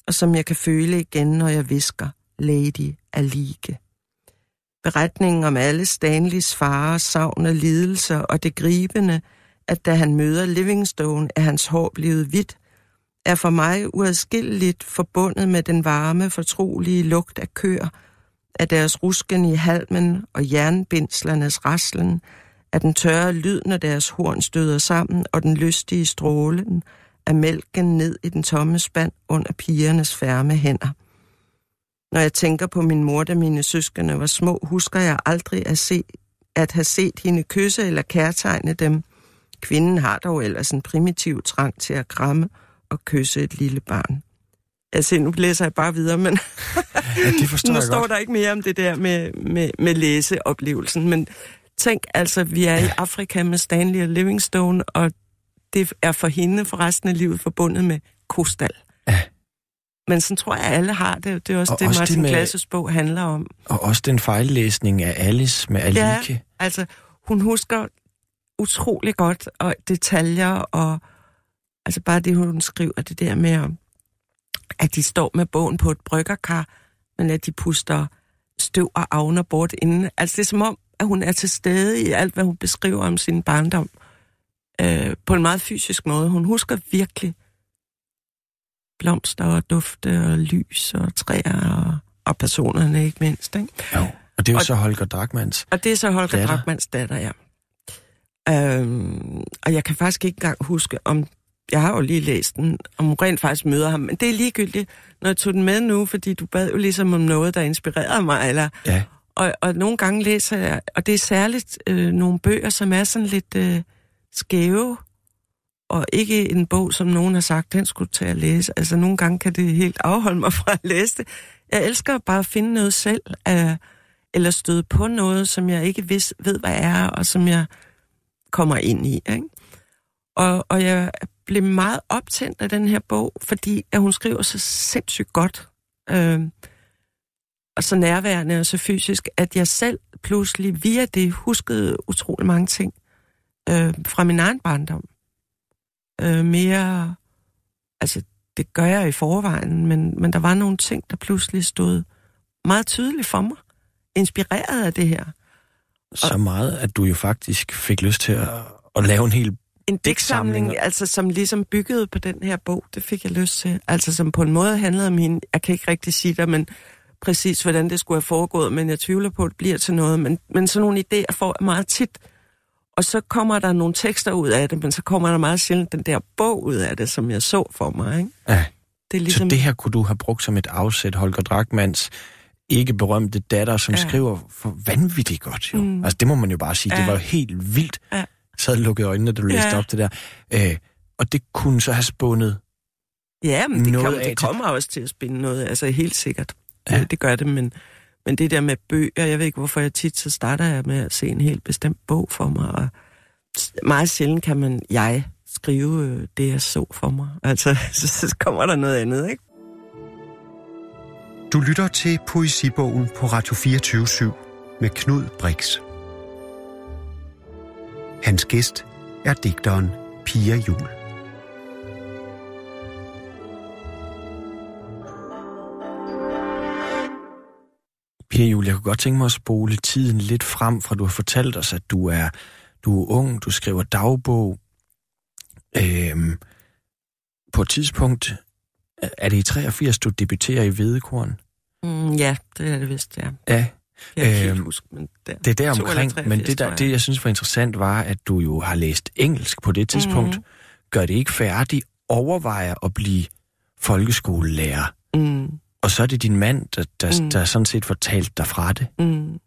og som jeg kan føle igen, når jeg visker Lady Alike. Beretningen om alle Stanleys farer, savn og lidelser og det gribende, at da han møder Livingstone, er hans hår blevet hvidt, er for mig uadskilleligt forbundet med den varme, fortrolige lugt af køer, af deres rusken i halmen og jernbindslernes raslen, af den tørre lyd, når deres horn støder sammen, og den lystige strålen af mælken ned i den tomme spand under pigernes færme hænder. Når jeg tænker på min mor, da mine søskende var små, husker jeg aldrig at, se, at have set hende kysse eller kærtegne dem. Kvinden har dog ellers en primitiv trang til at kramme og kysse et lille barn. Altså, nu læser jeg bare videre, men Ja, det forstår nu jeg står godt. der ikke mere om det der med, med, med læseoplevelsen. Men tænk altså, vi er i Afrika med Stanley og Livingstone, og det er for hende for resten af livet forbundet med kostal. Ja. Men sådan tror jeg, alle har det. Det er også Og det, også det Martin med- Glasses bog handler om. Og også den fejllæsning af Alice med Alike. Ja, altså, hun husker utrolig godt, og detaljer, og altså bare det, hun skriver, det der med, at de står med bogen på et bryggerkar, men at de puster støv og avner bort inden. Altså, det er som om, at hun er til stede i alt, hvad hun beskriver om sin barndom, øh, på en meget fysisk måde. Hun husker virkelig blomster og dufte og lys og træer og, og personerne ikke mindst. Ikke? Jo. Og det er jo Og- så Holger Drachmanns. Og det er så Holger Datter. Drachmanns datter, ja. Øhm, og jeg kan faktisk ikke engang huske, om jeg har jo lige læst den, om hun rent faktisk møder ham. Men det er ligegyldigt, når jeg tog den med nu, fordi du bad jo ligesom om noget, der inspirerede mig. Eller, Ja. og, og nogle gange læser jeg, og det er særligt øh, nogle bøger, som er sådan lidt øh, skæve, og ikke en bog, som nogen har sagt, den skulle tage at læse. Altså nogle gange kan det helt afholde mig fra at læse det. Jeg elsker bare at finde noget selv, øh, eller støde på noget, som jeg ikke vis, ved, hvad er, og som jeg kommer ind i. Ikke? Og, og jeg blev meget optændt af den her bog, fordi at hun skriver så sindssygt godt. Øh, og så nærværende og så fysisk, at jeg selv pludselig via det huskede utrolig mange ting øh, fra min egen barndom. Øh, mere, altså det gør jeg i forvejen, men, men der var nogle ting, der pludselig stod meget tydeligt for mig, inspireret af det her. Så meget, at du jo faktisk fik lyst til at, at lave en hel en digtsamling, altså som ligesom byggede på den her bog, det fik jeg lyst til. Altså som på en måde handlede om min, jeg kan ikke rigtig sige det, men præcis hvordan det skulle have foregået, men jeg tvivler på, at det bliver til noget. Men, men sådan nogle idéer får jeg meget tit. Og så kommer der nogle tekster ud af det, men så kommer der meget sjældent den der bog ud af det, som jeg så for mig. Ikke? Ja. Det er ligesom... Så det her kunne du have brugt som et afsæt, Holger Drachmanns ikke berømte datter, som ja. skriver for vanvittigt godt. Jo. Mm. Altså det må man jo bare sige, ja. det var jo helt vildt. Ja. Sad lukket øjnene, da du læste ja. op det der. Øh, og det kunne så have spundet Ja, men det, kom, det kommer også til at spinde noget, altså helt sikkert. Ja. Det, det gør det, men, men det der med bøger, jeg ved ikke, hvorfor jeg tit så starter jeg med at se en helt bestemt bog for mig, og meget sjældent kan man, jeg, skrive øh, det, jeg så for mig. Altså, så, så kommer der noget andet, ikke? Du lytter til Poesibogen på Radio 24 med Knud Brix. Hans gæst er digteren Pia Jul. Pia Jul, jeg kunne godt tænke mig at spole tiden lidt frem, fra du har fortalt os, at du er, du er ung, du skriver dagbog. Øhm, på et tidspunkt, er det i 83, du debuterer i Hvedekorn? Mm, ja, det er det vist, ja. Ja. Jeg kan øhm, huske, men der, det er der omkring, 83, men det, der, det, jeg synes var interessant, var, at du jo har læst engelsk på det tidspunkt. Mm. Gør det ikke færdigt, overvejer at blive folkeskolelærer. Mm. Og så er det din mand, der, der, mm. der sådan set fortalt dig fra det. Mm.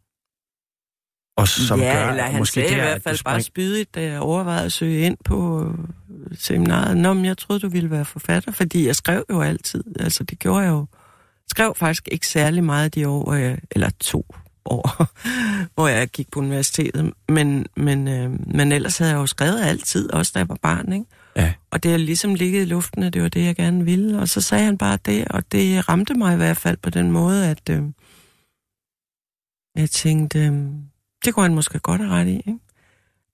Og som ja, gør, eller han måske sagde der, i hvert fald spring... bare spydigt, da jeg overvejede at søge ind på øh, seminaret. Nå, men jeg troede, du ville være forfatter, fordi jeg skrev jo altid. Altså, det gjorde jeg jo. skrev faktisk ikke særlig meget de år, jeg, eller to år, hvor jeg gik på universitetet. Men, men, øh, men ellers havde jeg jo skrevet altid, også da jeg var barn, ikke? Ja. Og det har ligesom ligget i luften, at det var det, jeg gerne ville. Og så sagde han bare det, og det ramte mig i hvert fald på den måde, at øh, jeg tænkte, øh, det kunne han måske godt have ret i. Ikke?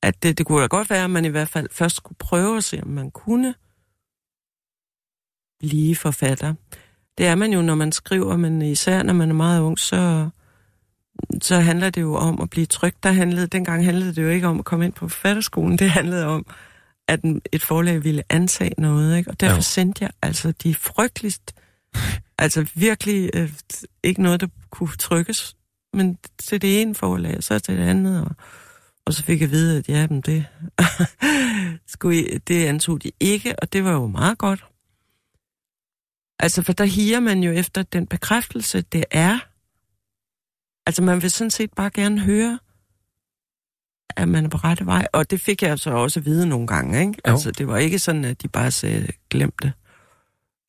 At det, det kunne da godt være, at man i hvert fald først skulle prøve at se, om man kunne blive forfatter. Det er man jo, når man skriver, men især når man er meget ung, så, så handler det jo om at blive trygt. Der handlede, dengang handlede det jo ikke om at komme ind på forfatterskolen, det handlede om at et forlag ville antage noget, ikke? Og derfor ja. sendte jeg altså de frygteligst, altså virkelig øh, ikke noget, der kunne trykkes, men til det ene forlag, så til det andet, og, og så fik jeg at vide, at ja, men det, skulle I, det antog de ikke, og det var jo meget godt. Altså, for der higer man jo efter den bekræftelse, det er. Altså, man vil sådan set bare gerne høre, at man er på rette vej. Og det fik jeg så også at vide nogle gange, ikke? Jo. Altså, det var ikke sådan, at de bare sagde, glem det.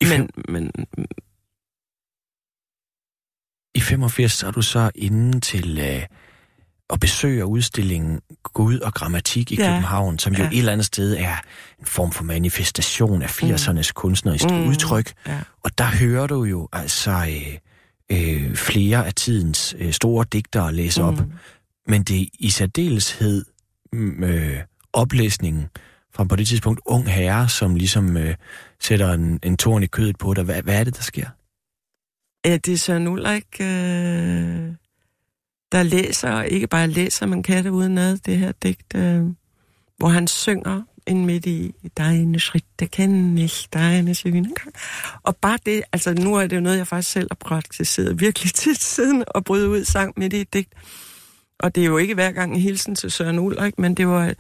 Men, men... I 85 er du så inde til øh, at besøge udstillingen Gud og Grammatik i ja. København, som jo ja. et eller andet sted er en form for manifestation af 80'ernes mm. kunstneriske mm. udtryk. Ja. Og der hører du jo altså øh, øh, flere af tidens øh, store digtere læse mm. op men det er i særdeleshed mm, øh, oplæsningen fra på det tidspunkt ung herre, som ligesom øh, sætter en, en torn i kødet på dig. Hvad, hvad er det, der sker? Ja, det er Søren Ulrik, øh, der læser, og ikke bare læser, man kan det uden noget, det her digt, øh, hvor han synger ind midt i deine der kan ikke deine Syne. Og bare det, altså nu er det jo noget, jeg faktisk selv har praktiseret virkelig tit siden, at bryde ud sang midt i et digt. Og det er jo ikke hver gang en hilsen til Søren Ulrik, men det var,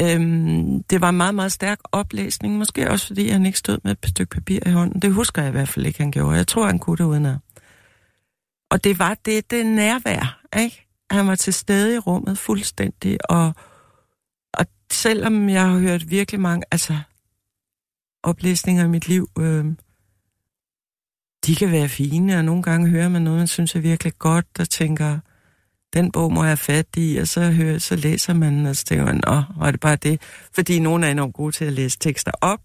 øhm, det var en meget, meget stærk oplæsning. Måske også, fordi han ikke stod med et stykke papir i hånden. Det husker jeg i hvert fald ikke, han gjorde. Jeg tror, han kunne det uden at. Og det var det, det nærvær, ikke? Han var til stede i rummet fuldstændig, og selvom jeg har hørt virkelig mange, altså oplæsninger i mit liv, øh, de kan være fine, og nogle gange hører man noget, man synes er virkelig godt, og tænker, den bog må jeg have fat i, og så, hører, så læser man, og så tænker man, åh, var det bare det? Fordi nogle er enormt gode til at læse tekster op,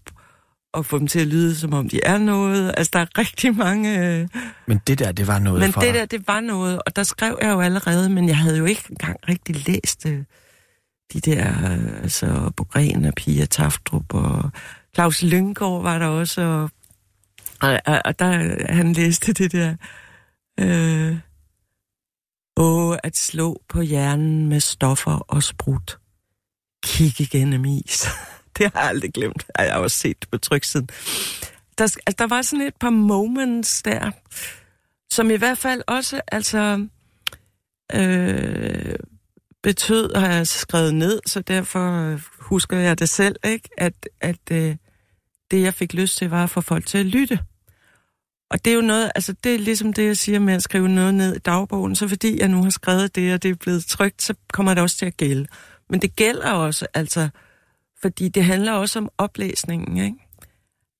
og få dem til at lyde, som om de er noget. Altså, der er rigtig mange... Øh... Men det der, det var noget Men for det der, det var noget, og der skrev jeg jo allerede, men jeg havde jo ikke engang rigtig læst øh, de der, altså, Bogren og Pia Taftrup, og Claus Lyngård var der også, og, og, og, der, han læste det der, øh, Åh, at slå på hjernen med stoffer og sprut. Kig igennem is. det har jeg aldrig glemt. Jeg har også set det på tryksiden. Der, altså, der var sådan et par moments der, som i hvert fald også, altså, øh, betød, har jeg altså skrevet ned, så derfor øh, husker jeg det selv, ikke? At, at øh, det, jeg fik lyst til, var at få folk til at lytte. Og det er jo noget, altså det er ligesom det, jeg siger med at skrive noget ned i dagbogen, så fordi jeg nu har skrevet det, og det er blevet trygt, så kommer det også til at gælde. Men det gælder også, altså, fordi det handler også om oplæsningen, ikke?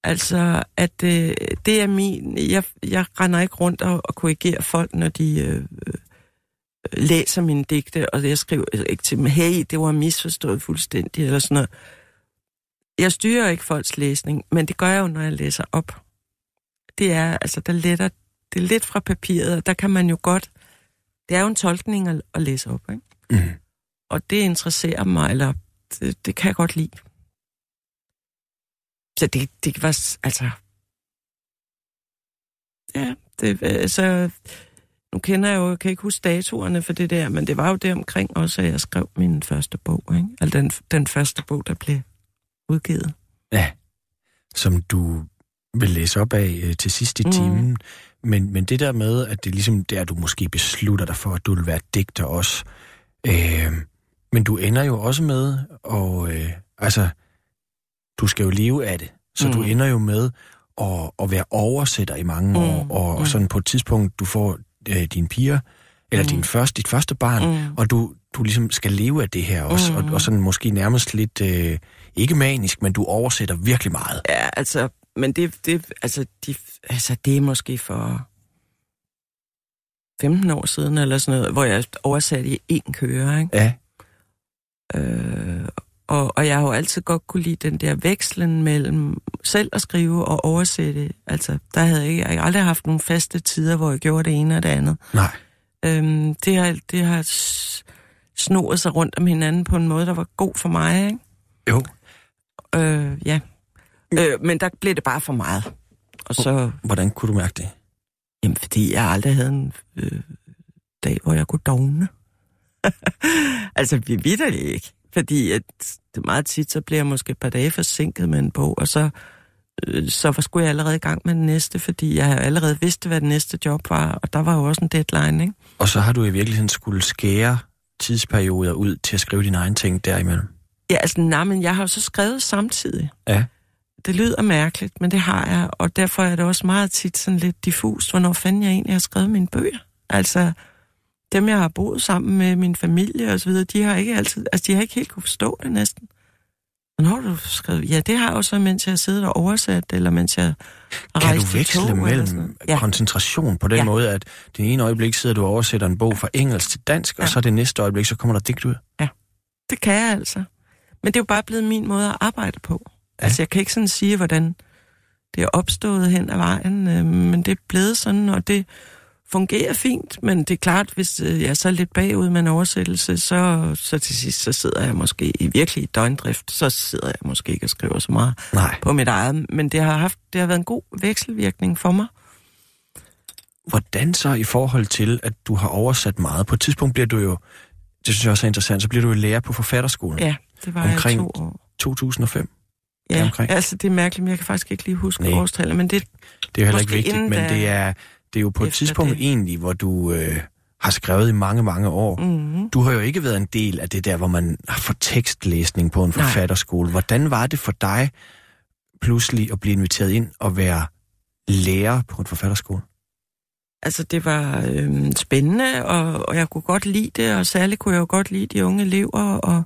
Altså, at øh, det er min... Jeg, jeg render ikke rundt og, og korrigerer folk, når de øh, læser mine digte, og jeg skriver ikke til dem, hey, det var misforstået fuldstændig, eller sådan noget. Jeg styrer ikke folks læsning, men det gør jeg jo, når jeg læser op. Det er, altså, der letter, det er lidt fra papiret, og der kan man jo godt... Det er jo en tolkning at, at læse op, ikke? Mm. Og det interesserer mig, eller det, det kan jeg godt lide. Så det, det var, altså... Ja, det, altså... Nu kender jeg jo, jeg kan ikke huske datoerne for det der, men det var jo det omkring også, at jeg skrev min første bog, ikke? Altså den, den første bog, der blev udgivet. Ja, som du vil læse op af øh, til sidst i Mm. timen. Men, men det der med, at det ligesom der, du måske beslutter dig for, at du vil være digter også. Øh, men du ender jo også med, og øh, altså, du skal jo leve af det. Så mm. du ender jo med at, at være oversætter i mange Mm, år, og, og mm. sådan på et tidspunkt, du får øh, dine piger, eller Mm. din første, dit første barn, Mm. og du, du ligesom skal leve af det her også, Mm. og, og sådan måske nærmest lidt, øh, ikke manisk, men du oversætter virkelig meget. Ja, altså, men det, det, altså, de, altså, det er måske for 15 år siden, eller sådan noget, hvor jeg oversatte i én køre, ikke? Ja, Øh, og, og jeg har jo altid godt kunne lide den der vekslen mellem selv at skrive og oversætte. Altså, der havde jeg, jeg aldrig haft nogle faste tider, hvor jeg gjorde det ene og det andet. nej. Øhm, det har, det har snoet sig rundt om hinanden på en måde, der var god for mig, ikke? Jo, Øh, ja. Øh, men der blev det bare for meget. Og så, hvordan kunne du mærke det? jamen, fordi jeg aldrig havde en øh, dag, hvor jeg kunne dogne. altså, vi vidder det ikke. Fordi at det meget tit, så bliver jeg måske et par dage forsinket med en bog, og så, øh, så var- skulle jeg allerede i gang med den næste, fordi jeg allerede vidste, hvad den næste job var, og der var jo også en deadline, ikke? Og så har du i virkeligheden skulle skære tidsperioder ud til at skrive dine egne ting derimellem. Ja, altså, nej, men jeg har jo så skrevet samtidig. Ja. Det lyder mærkeligt, men det har jeg, og derfor er det også meget tit sådan lidt diffust, hvornår fanden jeg egentlig har skrevet mine bøger. Altså, dem jeg har boet sammen med min familie og så videre, de har ikke altid, altså de har ikke helt kunne forstå det næsten. Men har du skrevet? Ja, det har jeg jo så, mens jeg har siddet og oversat, eller mens jeg Kan du tog veksle sådan mellem ja. Ja, koncentration på den ja. Ja. måde, at den ene øjeblik sidder du og oversætter en bog fra engelsk til dansk, ja. og Ja. så det næste øjeblik, så kommer der digt ud? det kan jeg altså. Men det er jo bare blevet min måde at arbejde på. Ja. Ja. Altså, jeg kan ikke sådan sige, hvordan det er opstået hen ad vejen, øh, men det er blevet sådan, og det fungerer fint. Men det er klart, hvis øh, jeg er så lidt bagud med en oversættelse, så, så til sidst, så sidder jeg måske i virkelig døgndrift, så sidder jeg måske ikke og skriver så meget Nej. på mit eget. Men det har, haft, det har været en god vekselvirkning for mig. Hvordan så i forhold til, at du har oversat meget? På et tidspunkt bliver du jo, det synes jeg også er interessant, så bliver du jo lærer på forfatterskolen. Ja, det var Omkring jeg to år. 2005. Ja, deromkring. altså det er mærkeligt, men jeg kan faktisk ikke lige huske årstallet, men det, Det er heller ikke vigtigt, inden men det er, det er jo på et tidspunkt det. egentlig, hvor du øh, har skrevet i mange, mange år. mm, Du har jo ikke været en del af det der, hvor man har fået tekstlæsning på en Nej. forfatterskole. Hvordan var det for dig pludselig at blive inviteret ind og være lærer på en forfatterskole? Altså, det var øhm, spændende, og, og jeg kunne godt lide det, og særligt kunne jeg jo godt lide de unge elever, og,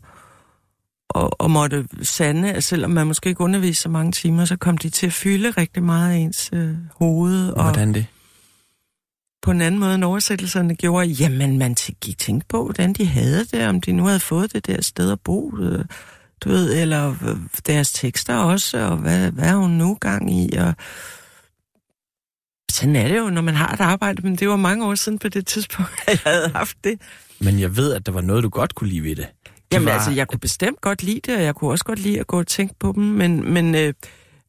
og, og måtte sande, at selvom man måske ikke underviste så mange timer, så kom de til at fylde rigtig meget af ens øh, hoved, og Hvordan det? På en anden måde end oversættelserne gjorde, jamen man gik tænke på, hvordan de havde det, om de nu havde fået det der sted at bo. øh, du ved, eller øh, deres tekster også, og hvad, hvad er hun nu gang i, og sådan er det jo, når man har et arbejde, men det var mange år siden på det tidspunkt, at jeg havde haft det. Men jeg ved, at der var noget, du godt kunne lide ved det. det Jamen var... altså, jeg kunne bestemt godt lide det, og jeg kunne også godt lide at gå og tænke på dem, men, men øh,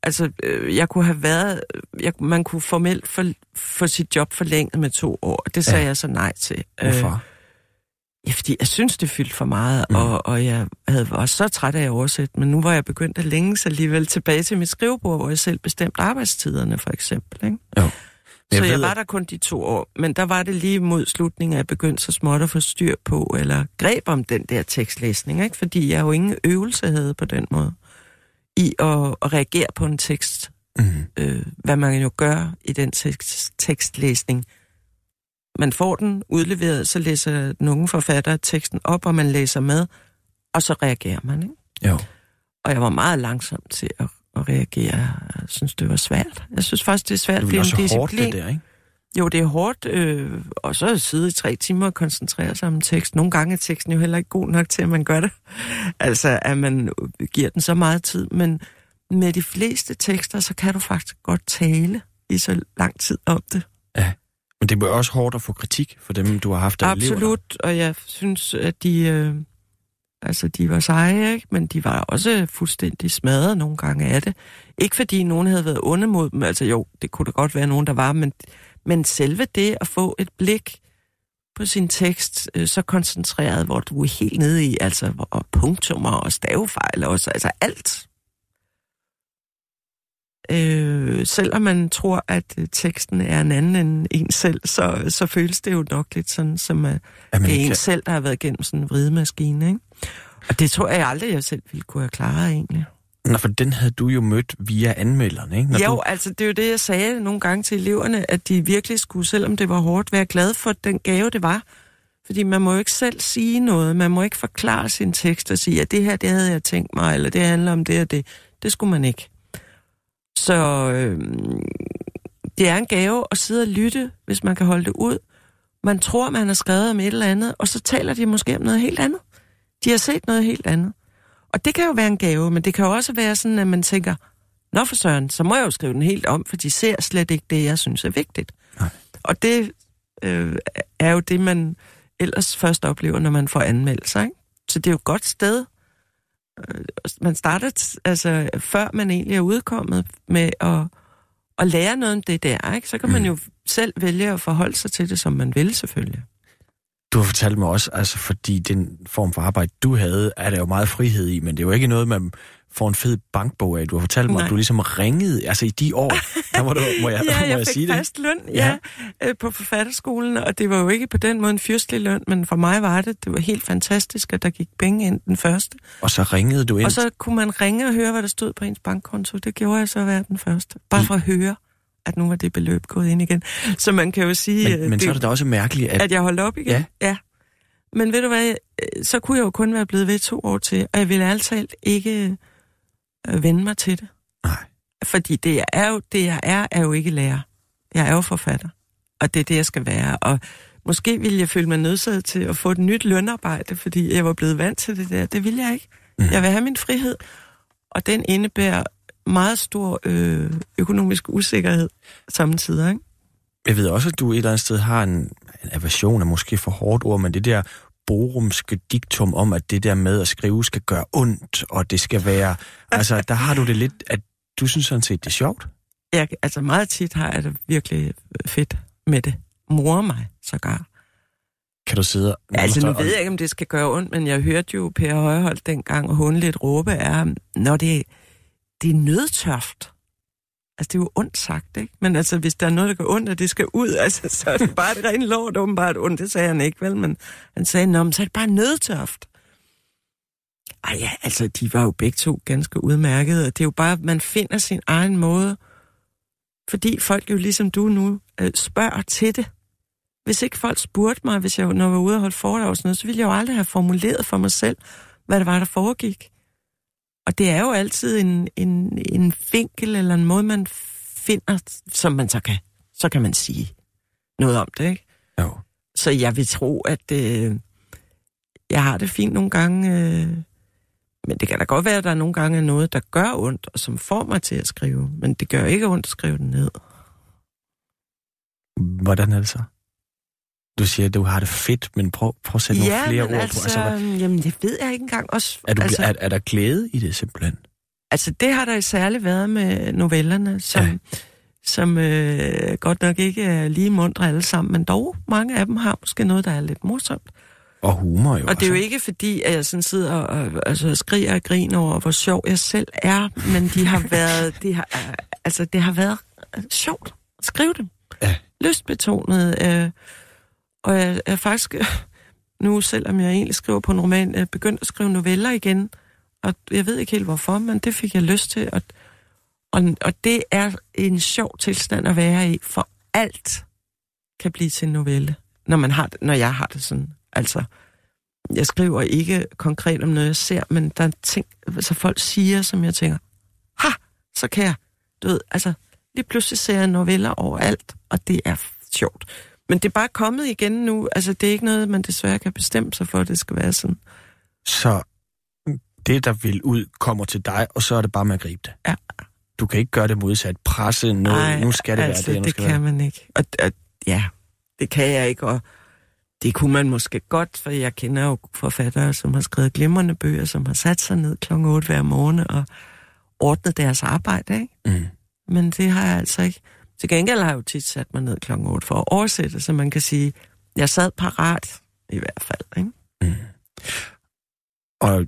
altså, øh, jeg kunne have været, jeg, man kunne formelt få, få sit job forlænget med to år, det sagde Ja. jeg så nej til. Hvorfor? Øh, ja, fordi jeg synes, det fyldte for meget, Mm. og, og jeg havde, var så træt af at oversætte, men nu var jeg begyndt at længes alligevel tilbage til mit skrivebord, hvor jeg selv bestemte arbejdstiderne, for eksempel. Ikke? Jo. Så Jeg jeg, ved, var at- der kun de to år, men der var det lige mod slutningen, at jeg begyndte så småt at få styr på, eller greb om den der tekstlæsning, ikke? fordi jeg jo ingen øvelse havde på den måde, i at, at reagere på en tekst, Mm. øh, hvad man jo gør i den tekst, tekstlæsning. Man får den udleveret, så læser den unge forfatter teksten op, og man læser med, og så reagerer man. Ikke? Jo. Og jeg var meget langsom til at, at reagere. Jeg synes, det var svært. Jeg synes faktisk, det er svært, Det en også hårdt, det der, ikke? Jo, det er hårdt, øh, og så at sidde i tre timer og koncentrere sig om tekst. Nogle gange er teksten jo heller ikke god nok til, at man gør det. Altså, at man giver den så meget tid. Men med de fleste tekster, så kan du faktisk godt tale i så lang tid om det. Men det var også hårdt at få kritik for dem, du har haft af elever. Absolut, og jeg synes, at de, øh, altså, de var seje, ikke? men de var også fuldstændig smadret nogle gange af det. Ikke fordi nogen havde været onde mod dem, altså jo, det kunne da godt være nogen, der var, men, men selve det at få et blik på sin tekst øh, så koncentreret, hvor du er helt nede i, altså og punktummer og stavefejl også, altså alt. Øh, selvom man tror, at øh, teksten er en anden end en selv, så, så føles det jo nok lidt sådan, som at At man det er en kan... selv, der har været igennem sådan en vridemaskine, ikke? Og det tror jeg aldrig, jeg selv ville kunne have klaret egentlig. Nå, for den havde du jo mødt via anmelderne, ikke? Når jo, du... altså det er jo det, jeg sagde nogle gange til eleverne, at de virkelig skulle, selvom det var hårdt, være glade for den gave, det var. Fordi man må jo ikke selv sige noget, man må ikke forklare sin tekst og sige, at det her, det havde jeg tænkt mig, eller det handler om det og det. Det skulle man ikke. Så øh, det er en gave at sidde og lytte, hvis man kan holde det ud. Man tror, man har skrevet om et eller andet, og så taler de måske om noget helt andet. De har set noget helt andet. Og det kan jo være en gave, men det kan jo også være sådan, at man tænker, Nå for søren, så må jeg jo skrive den helt om, for de ser slet ikke det, jeg synes er vigtigt. Nej. Og det øh, er jo det, man ellers først oplever, når man får anmeldelser. Ikke? Så det er jo et godt sted. Øh, Man starter, altså før man egentlig er udkommet med at, at lære noget om det der, ikke? så kan man Mm. jo selv vælge at forholde sig til det, som man vil selvfølgelig. Du har fortalt mig også, altså fordi den form for arbejde, du havde, er der jo meget frihed i, men det er jo ikke noget, man får en fed bankbog af. Du har fortalt mig, Nej. at du ligesom ringede, altså i de år, der må, du, må jeg, ja, må jeg jeg fik sige det? fast løn ja, øh, på forfatterskolen, og det var jo ikke på den måde en fyrstelig løn, men for mig var det. Det var helt fantastisk, at der gik penge ind den første. Og så ringede du ind. Og så kunne man ringe og høre, hvad der stod på ens bankkonto. Det gjorde jeg så hver den første. Bare for at høre, at nu var det beløb gået ind igen. Så man kan jo sige, men, øh, men så er det da også mærkeligt, at... at jeg holdt op igen. Ja. ja. Men ved du hvad, øh, så kunne jeg jo kun være blevet ved to år til, og jeg ville ærligt talt ikke øh, vende mig til det. Nej. Fordi det jeg er jo, det jeg er, er jo ikke lærer. Jeg er jo forfatter. Og det er det, jeg skal være. Og måske ville jeg føle mig nødsaget til at få et nyt lønarbejde, fordi jeg var blevet vant til det der. Det vil jeg ikke. Mm. Jeg vil have min frihed. Og den indebærer meget stor øh, økonomisk usikkerhed samtidig, ikke? Jeg ved også, at du et eller andet sted har en, en aversion af måske for hårdt ord, men det der borumske diktum om, at det der med at skrive skal gøre ondt, og det skal være... altså, der har du det lidt, at du synes sådan set, det er sjovt. Jeg, altså meget tit har jeg det virkelig fedt med det. Morer mig sågar. Kan du sidde og... Altså, nu ved jeg ikke, om det skal gøre ondt, men jeg hørte jo Per Højholdt dengang og hun lidt råbe er, når det, det er nødtørft. Altså, det er jo ondt sagt, ikke? Men altså, hvis der er noget, der gør ondt, og det skal ud, altså, så er det bare det rent lort åbenbart ondt. Det sagde han ikke, vel? Men han sagde, nå, men så er det bare nødtørft. Ej ja, altså, de var jo begge to ganske udmærkede, og det er jo bare, man finder sin egen måde, fordi folk jo ligesom du nu øh, spørger til det. Hvis ikke folk spurgte mig, hvis jeg, når jeg var ude og holde foredrag og sådan noget, så ville jeg jo aldrig have formuleret for mig selv, hvad det var, der foregik. Og det er jo altid en, en, en vinkel eller en måde, man finder, som man så kan, så kan man sige noget om det, ikke? Jo. Så jeg vil tro, at øh, jeg har det fint nogle gange, øh, Men det kan da godt være, at der er nogle gange noget, der gør ondt, og som får mig til at skrive. Men det gør ikke ondt at skrive det ned. Hvordan er det så? Du siger, at du har det fedt, men prøv, prøv at sætte nogle ja, flere men ord altså, på. Altså, hvad- jamen, det ved jeg ikke engang. Også, er, du, altså, er, er der glæde i det simpelthen? altså, det har der særligt været med novellerne, som, Ja. som øh, godt nok ikke er lige mundre alle sammen, men dog mange af dem har måske noget, der er lidt morsomt. Og humor jo Og det er jo også. ikke fordi, at jeg sådan sidder og altså, skriger og griner over, hvor sjov jeg selv er, men de har været, de har, altså, det har været sjovt at skrive dem. Ja. Lystbetonet. Øh, og jeg er faktisk nu, selvom jeg egentlig skriver på en roman, er begyndt at skrive noveller igen. Og jeg ved ikke helt hvorfor, men det fik jeg lyst til. Og, og, og det er en sjov tilstand at være i, for alt kan blive til en novelle, når, man har det, når jeg har det sådan. Altså, jeg skriver ikke konkret om noget, jeg ser, men der er ting, altså folk siger, som jeg tænker, ha, så kan jeg, du ved, altså, lige pludselig ser jeg noveller overalt, og det er sjovt. Men det er bare kommet igen nu, altså det er ikke noget, man desværre kan bestemme sig for, at det skal være sådan. Så det, der vil ud, kommer til dig, og så er det bare med at gribe det. Ja. Du kan ikke gøre det modsat. Presse noget. Ej, nu skal det altså, være det. Nu det kan være. man ikke. Og, og ja, det kan jeg ikke, og det kunne man måske godt, for jeg kender jo forfattere, som har skrevet glimrende bøger, som har sat sig ned klokken 8 hver morgen og ordnet deres arbejde, ikke? Mm. Men det har jeg altså ikke. Til gengæld har jeg jo tit sat mig ned klokken 8 for at oversætte, så man kan sige, jeg sad parat i hvert fald, ikke? Og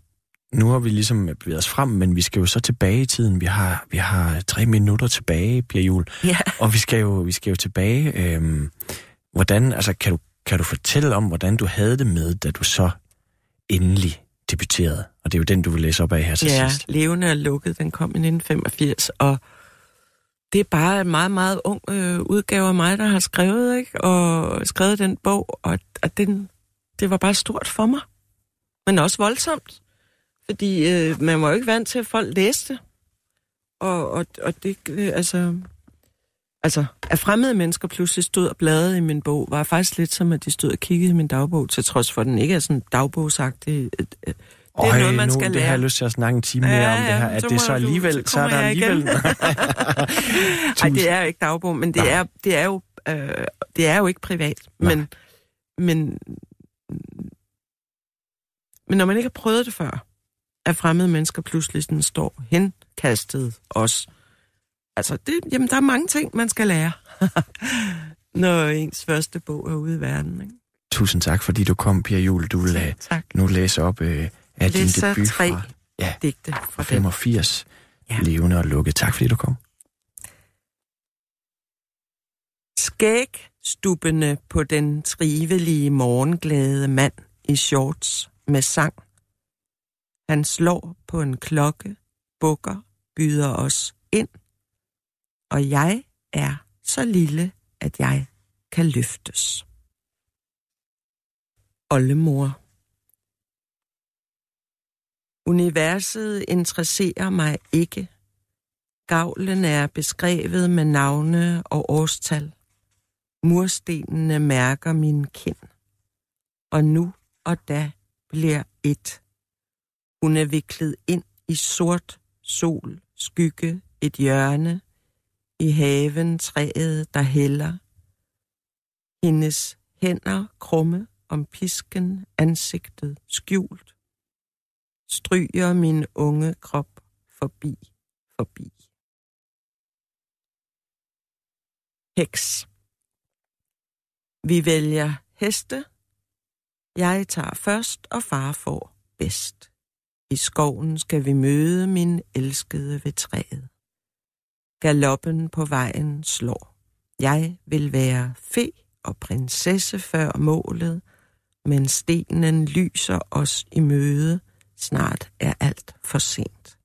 nu har vi ligesom bevæget os frem, men vi skal jo så tilbage i tiden. Vi har, vi har tre minutter tilbage, Pia Jul. Ja. Og vi skal jo, vi skal jo tilbage. Øhm, hvordan, altså, kan du, kan du fortælle om, hvordan du havde det med, da du så endelig debuterede? Og det er jo den, du vil læse op af her til Ja, sidst. Levende og lukket, den kom i 1985, og det er bare en meget, meget ung øh, udgave af mig, der har skrevet, ikke? Og skrevet den bog, og, og den, det var bare stort for mig. Men også voldsomt, fordi øh, man var jo ikke vant til, at folk læste. Og, og, og det, øh, altså... Altså, at fremmede mennesker pludselig stod og bladrede i min bog, var faktisk lidt som, at de stod og kiggede i min dagbog, til trods for, at den ikke er sådan dagbogsagtig. Øh, det, det er Øj, noget, man nu, skal det lære. har jeg lyst til at snakke en time mere Ja, om det her. At så det så du- alligevel, så så er der alligevel... Ej, det er jo ikke dagbog, men det Nej. er, det er jo øh, det er jo ikke privat. Nej. Men, men, men når man ikke har prøvet det før, at fremmede mennesker pludselig sådan står henkastet os. Altså, det, jamen, der er mange ting, man skal lære, når ens første bog er ude i verden. Ikke? Tusind tak, fordi du kom, Pia Jul. Du vil uh, Tak. nu læse op uh, af din debut tre fra ja, digte fra den. 85. Ja. Levende og lukket. Tak, fordi du kom. Skægstubende på den trivelige morgenglade mand i shorts med sang. Han slår på en klokke, bukker, byder os ind. Og jeg er så lille, at jeg kan løftes. Oldemor. Universet interesserer mig ikke. Gavlen er beskrevet med navne og årstal. Murstenene mærker min kind. Og nu og da bliver et. Hun er viklet ind i sort sol, skygge, et hjørne. I haven træet, der hælder. Hendes hænder krumme om pisken, ansigtet skjult. Stryger min unge krop forbi, forbi. Heks. Vi vælger heste. Jeg tager først, og far får bedst. I skoven skal vi møde min elskede ved træet. Galoppen på vejen slår. Jeg vil være fe og prinsesse før målet, men stenen lyser os i møde. Snart er alt for sent.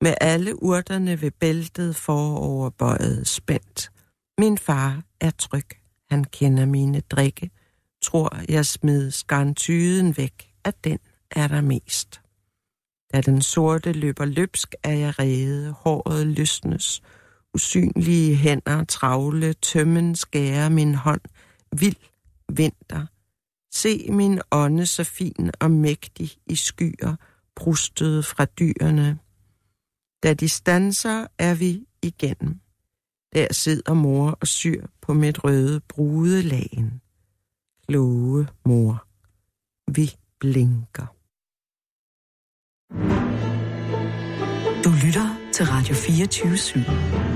Med alle urterne ved bæltet foroverbøjet spændt. Min far er tryg. Han kender mine drikke. Tror, jeg smed skarntyden væk, at den er der mest. Da den sorte løber løbsk, er jeg rede, håret løsnes. Usynlige hænder travle, tømmen skærer min hånd. Vild vinter. Se min ånde så fin og mægtig i skyer, prustede fra dyrene. Da de stanser, er vi igennem. Der sidder mor og syr på mit røde brudelagen. Kloge mor, vi blinker. Du lytter til Radio 24 /7.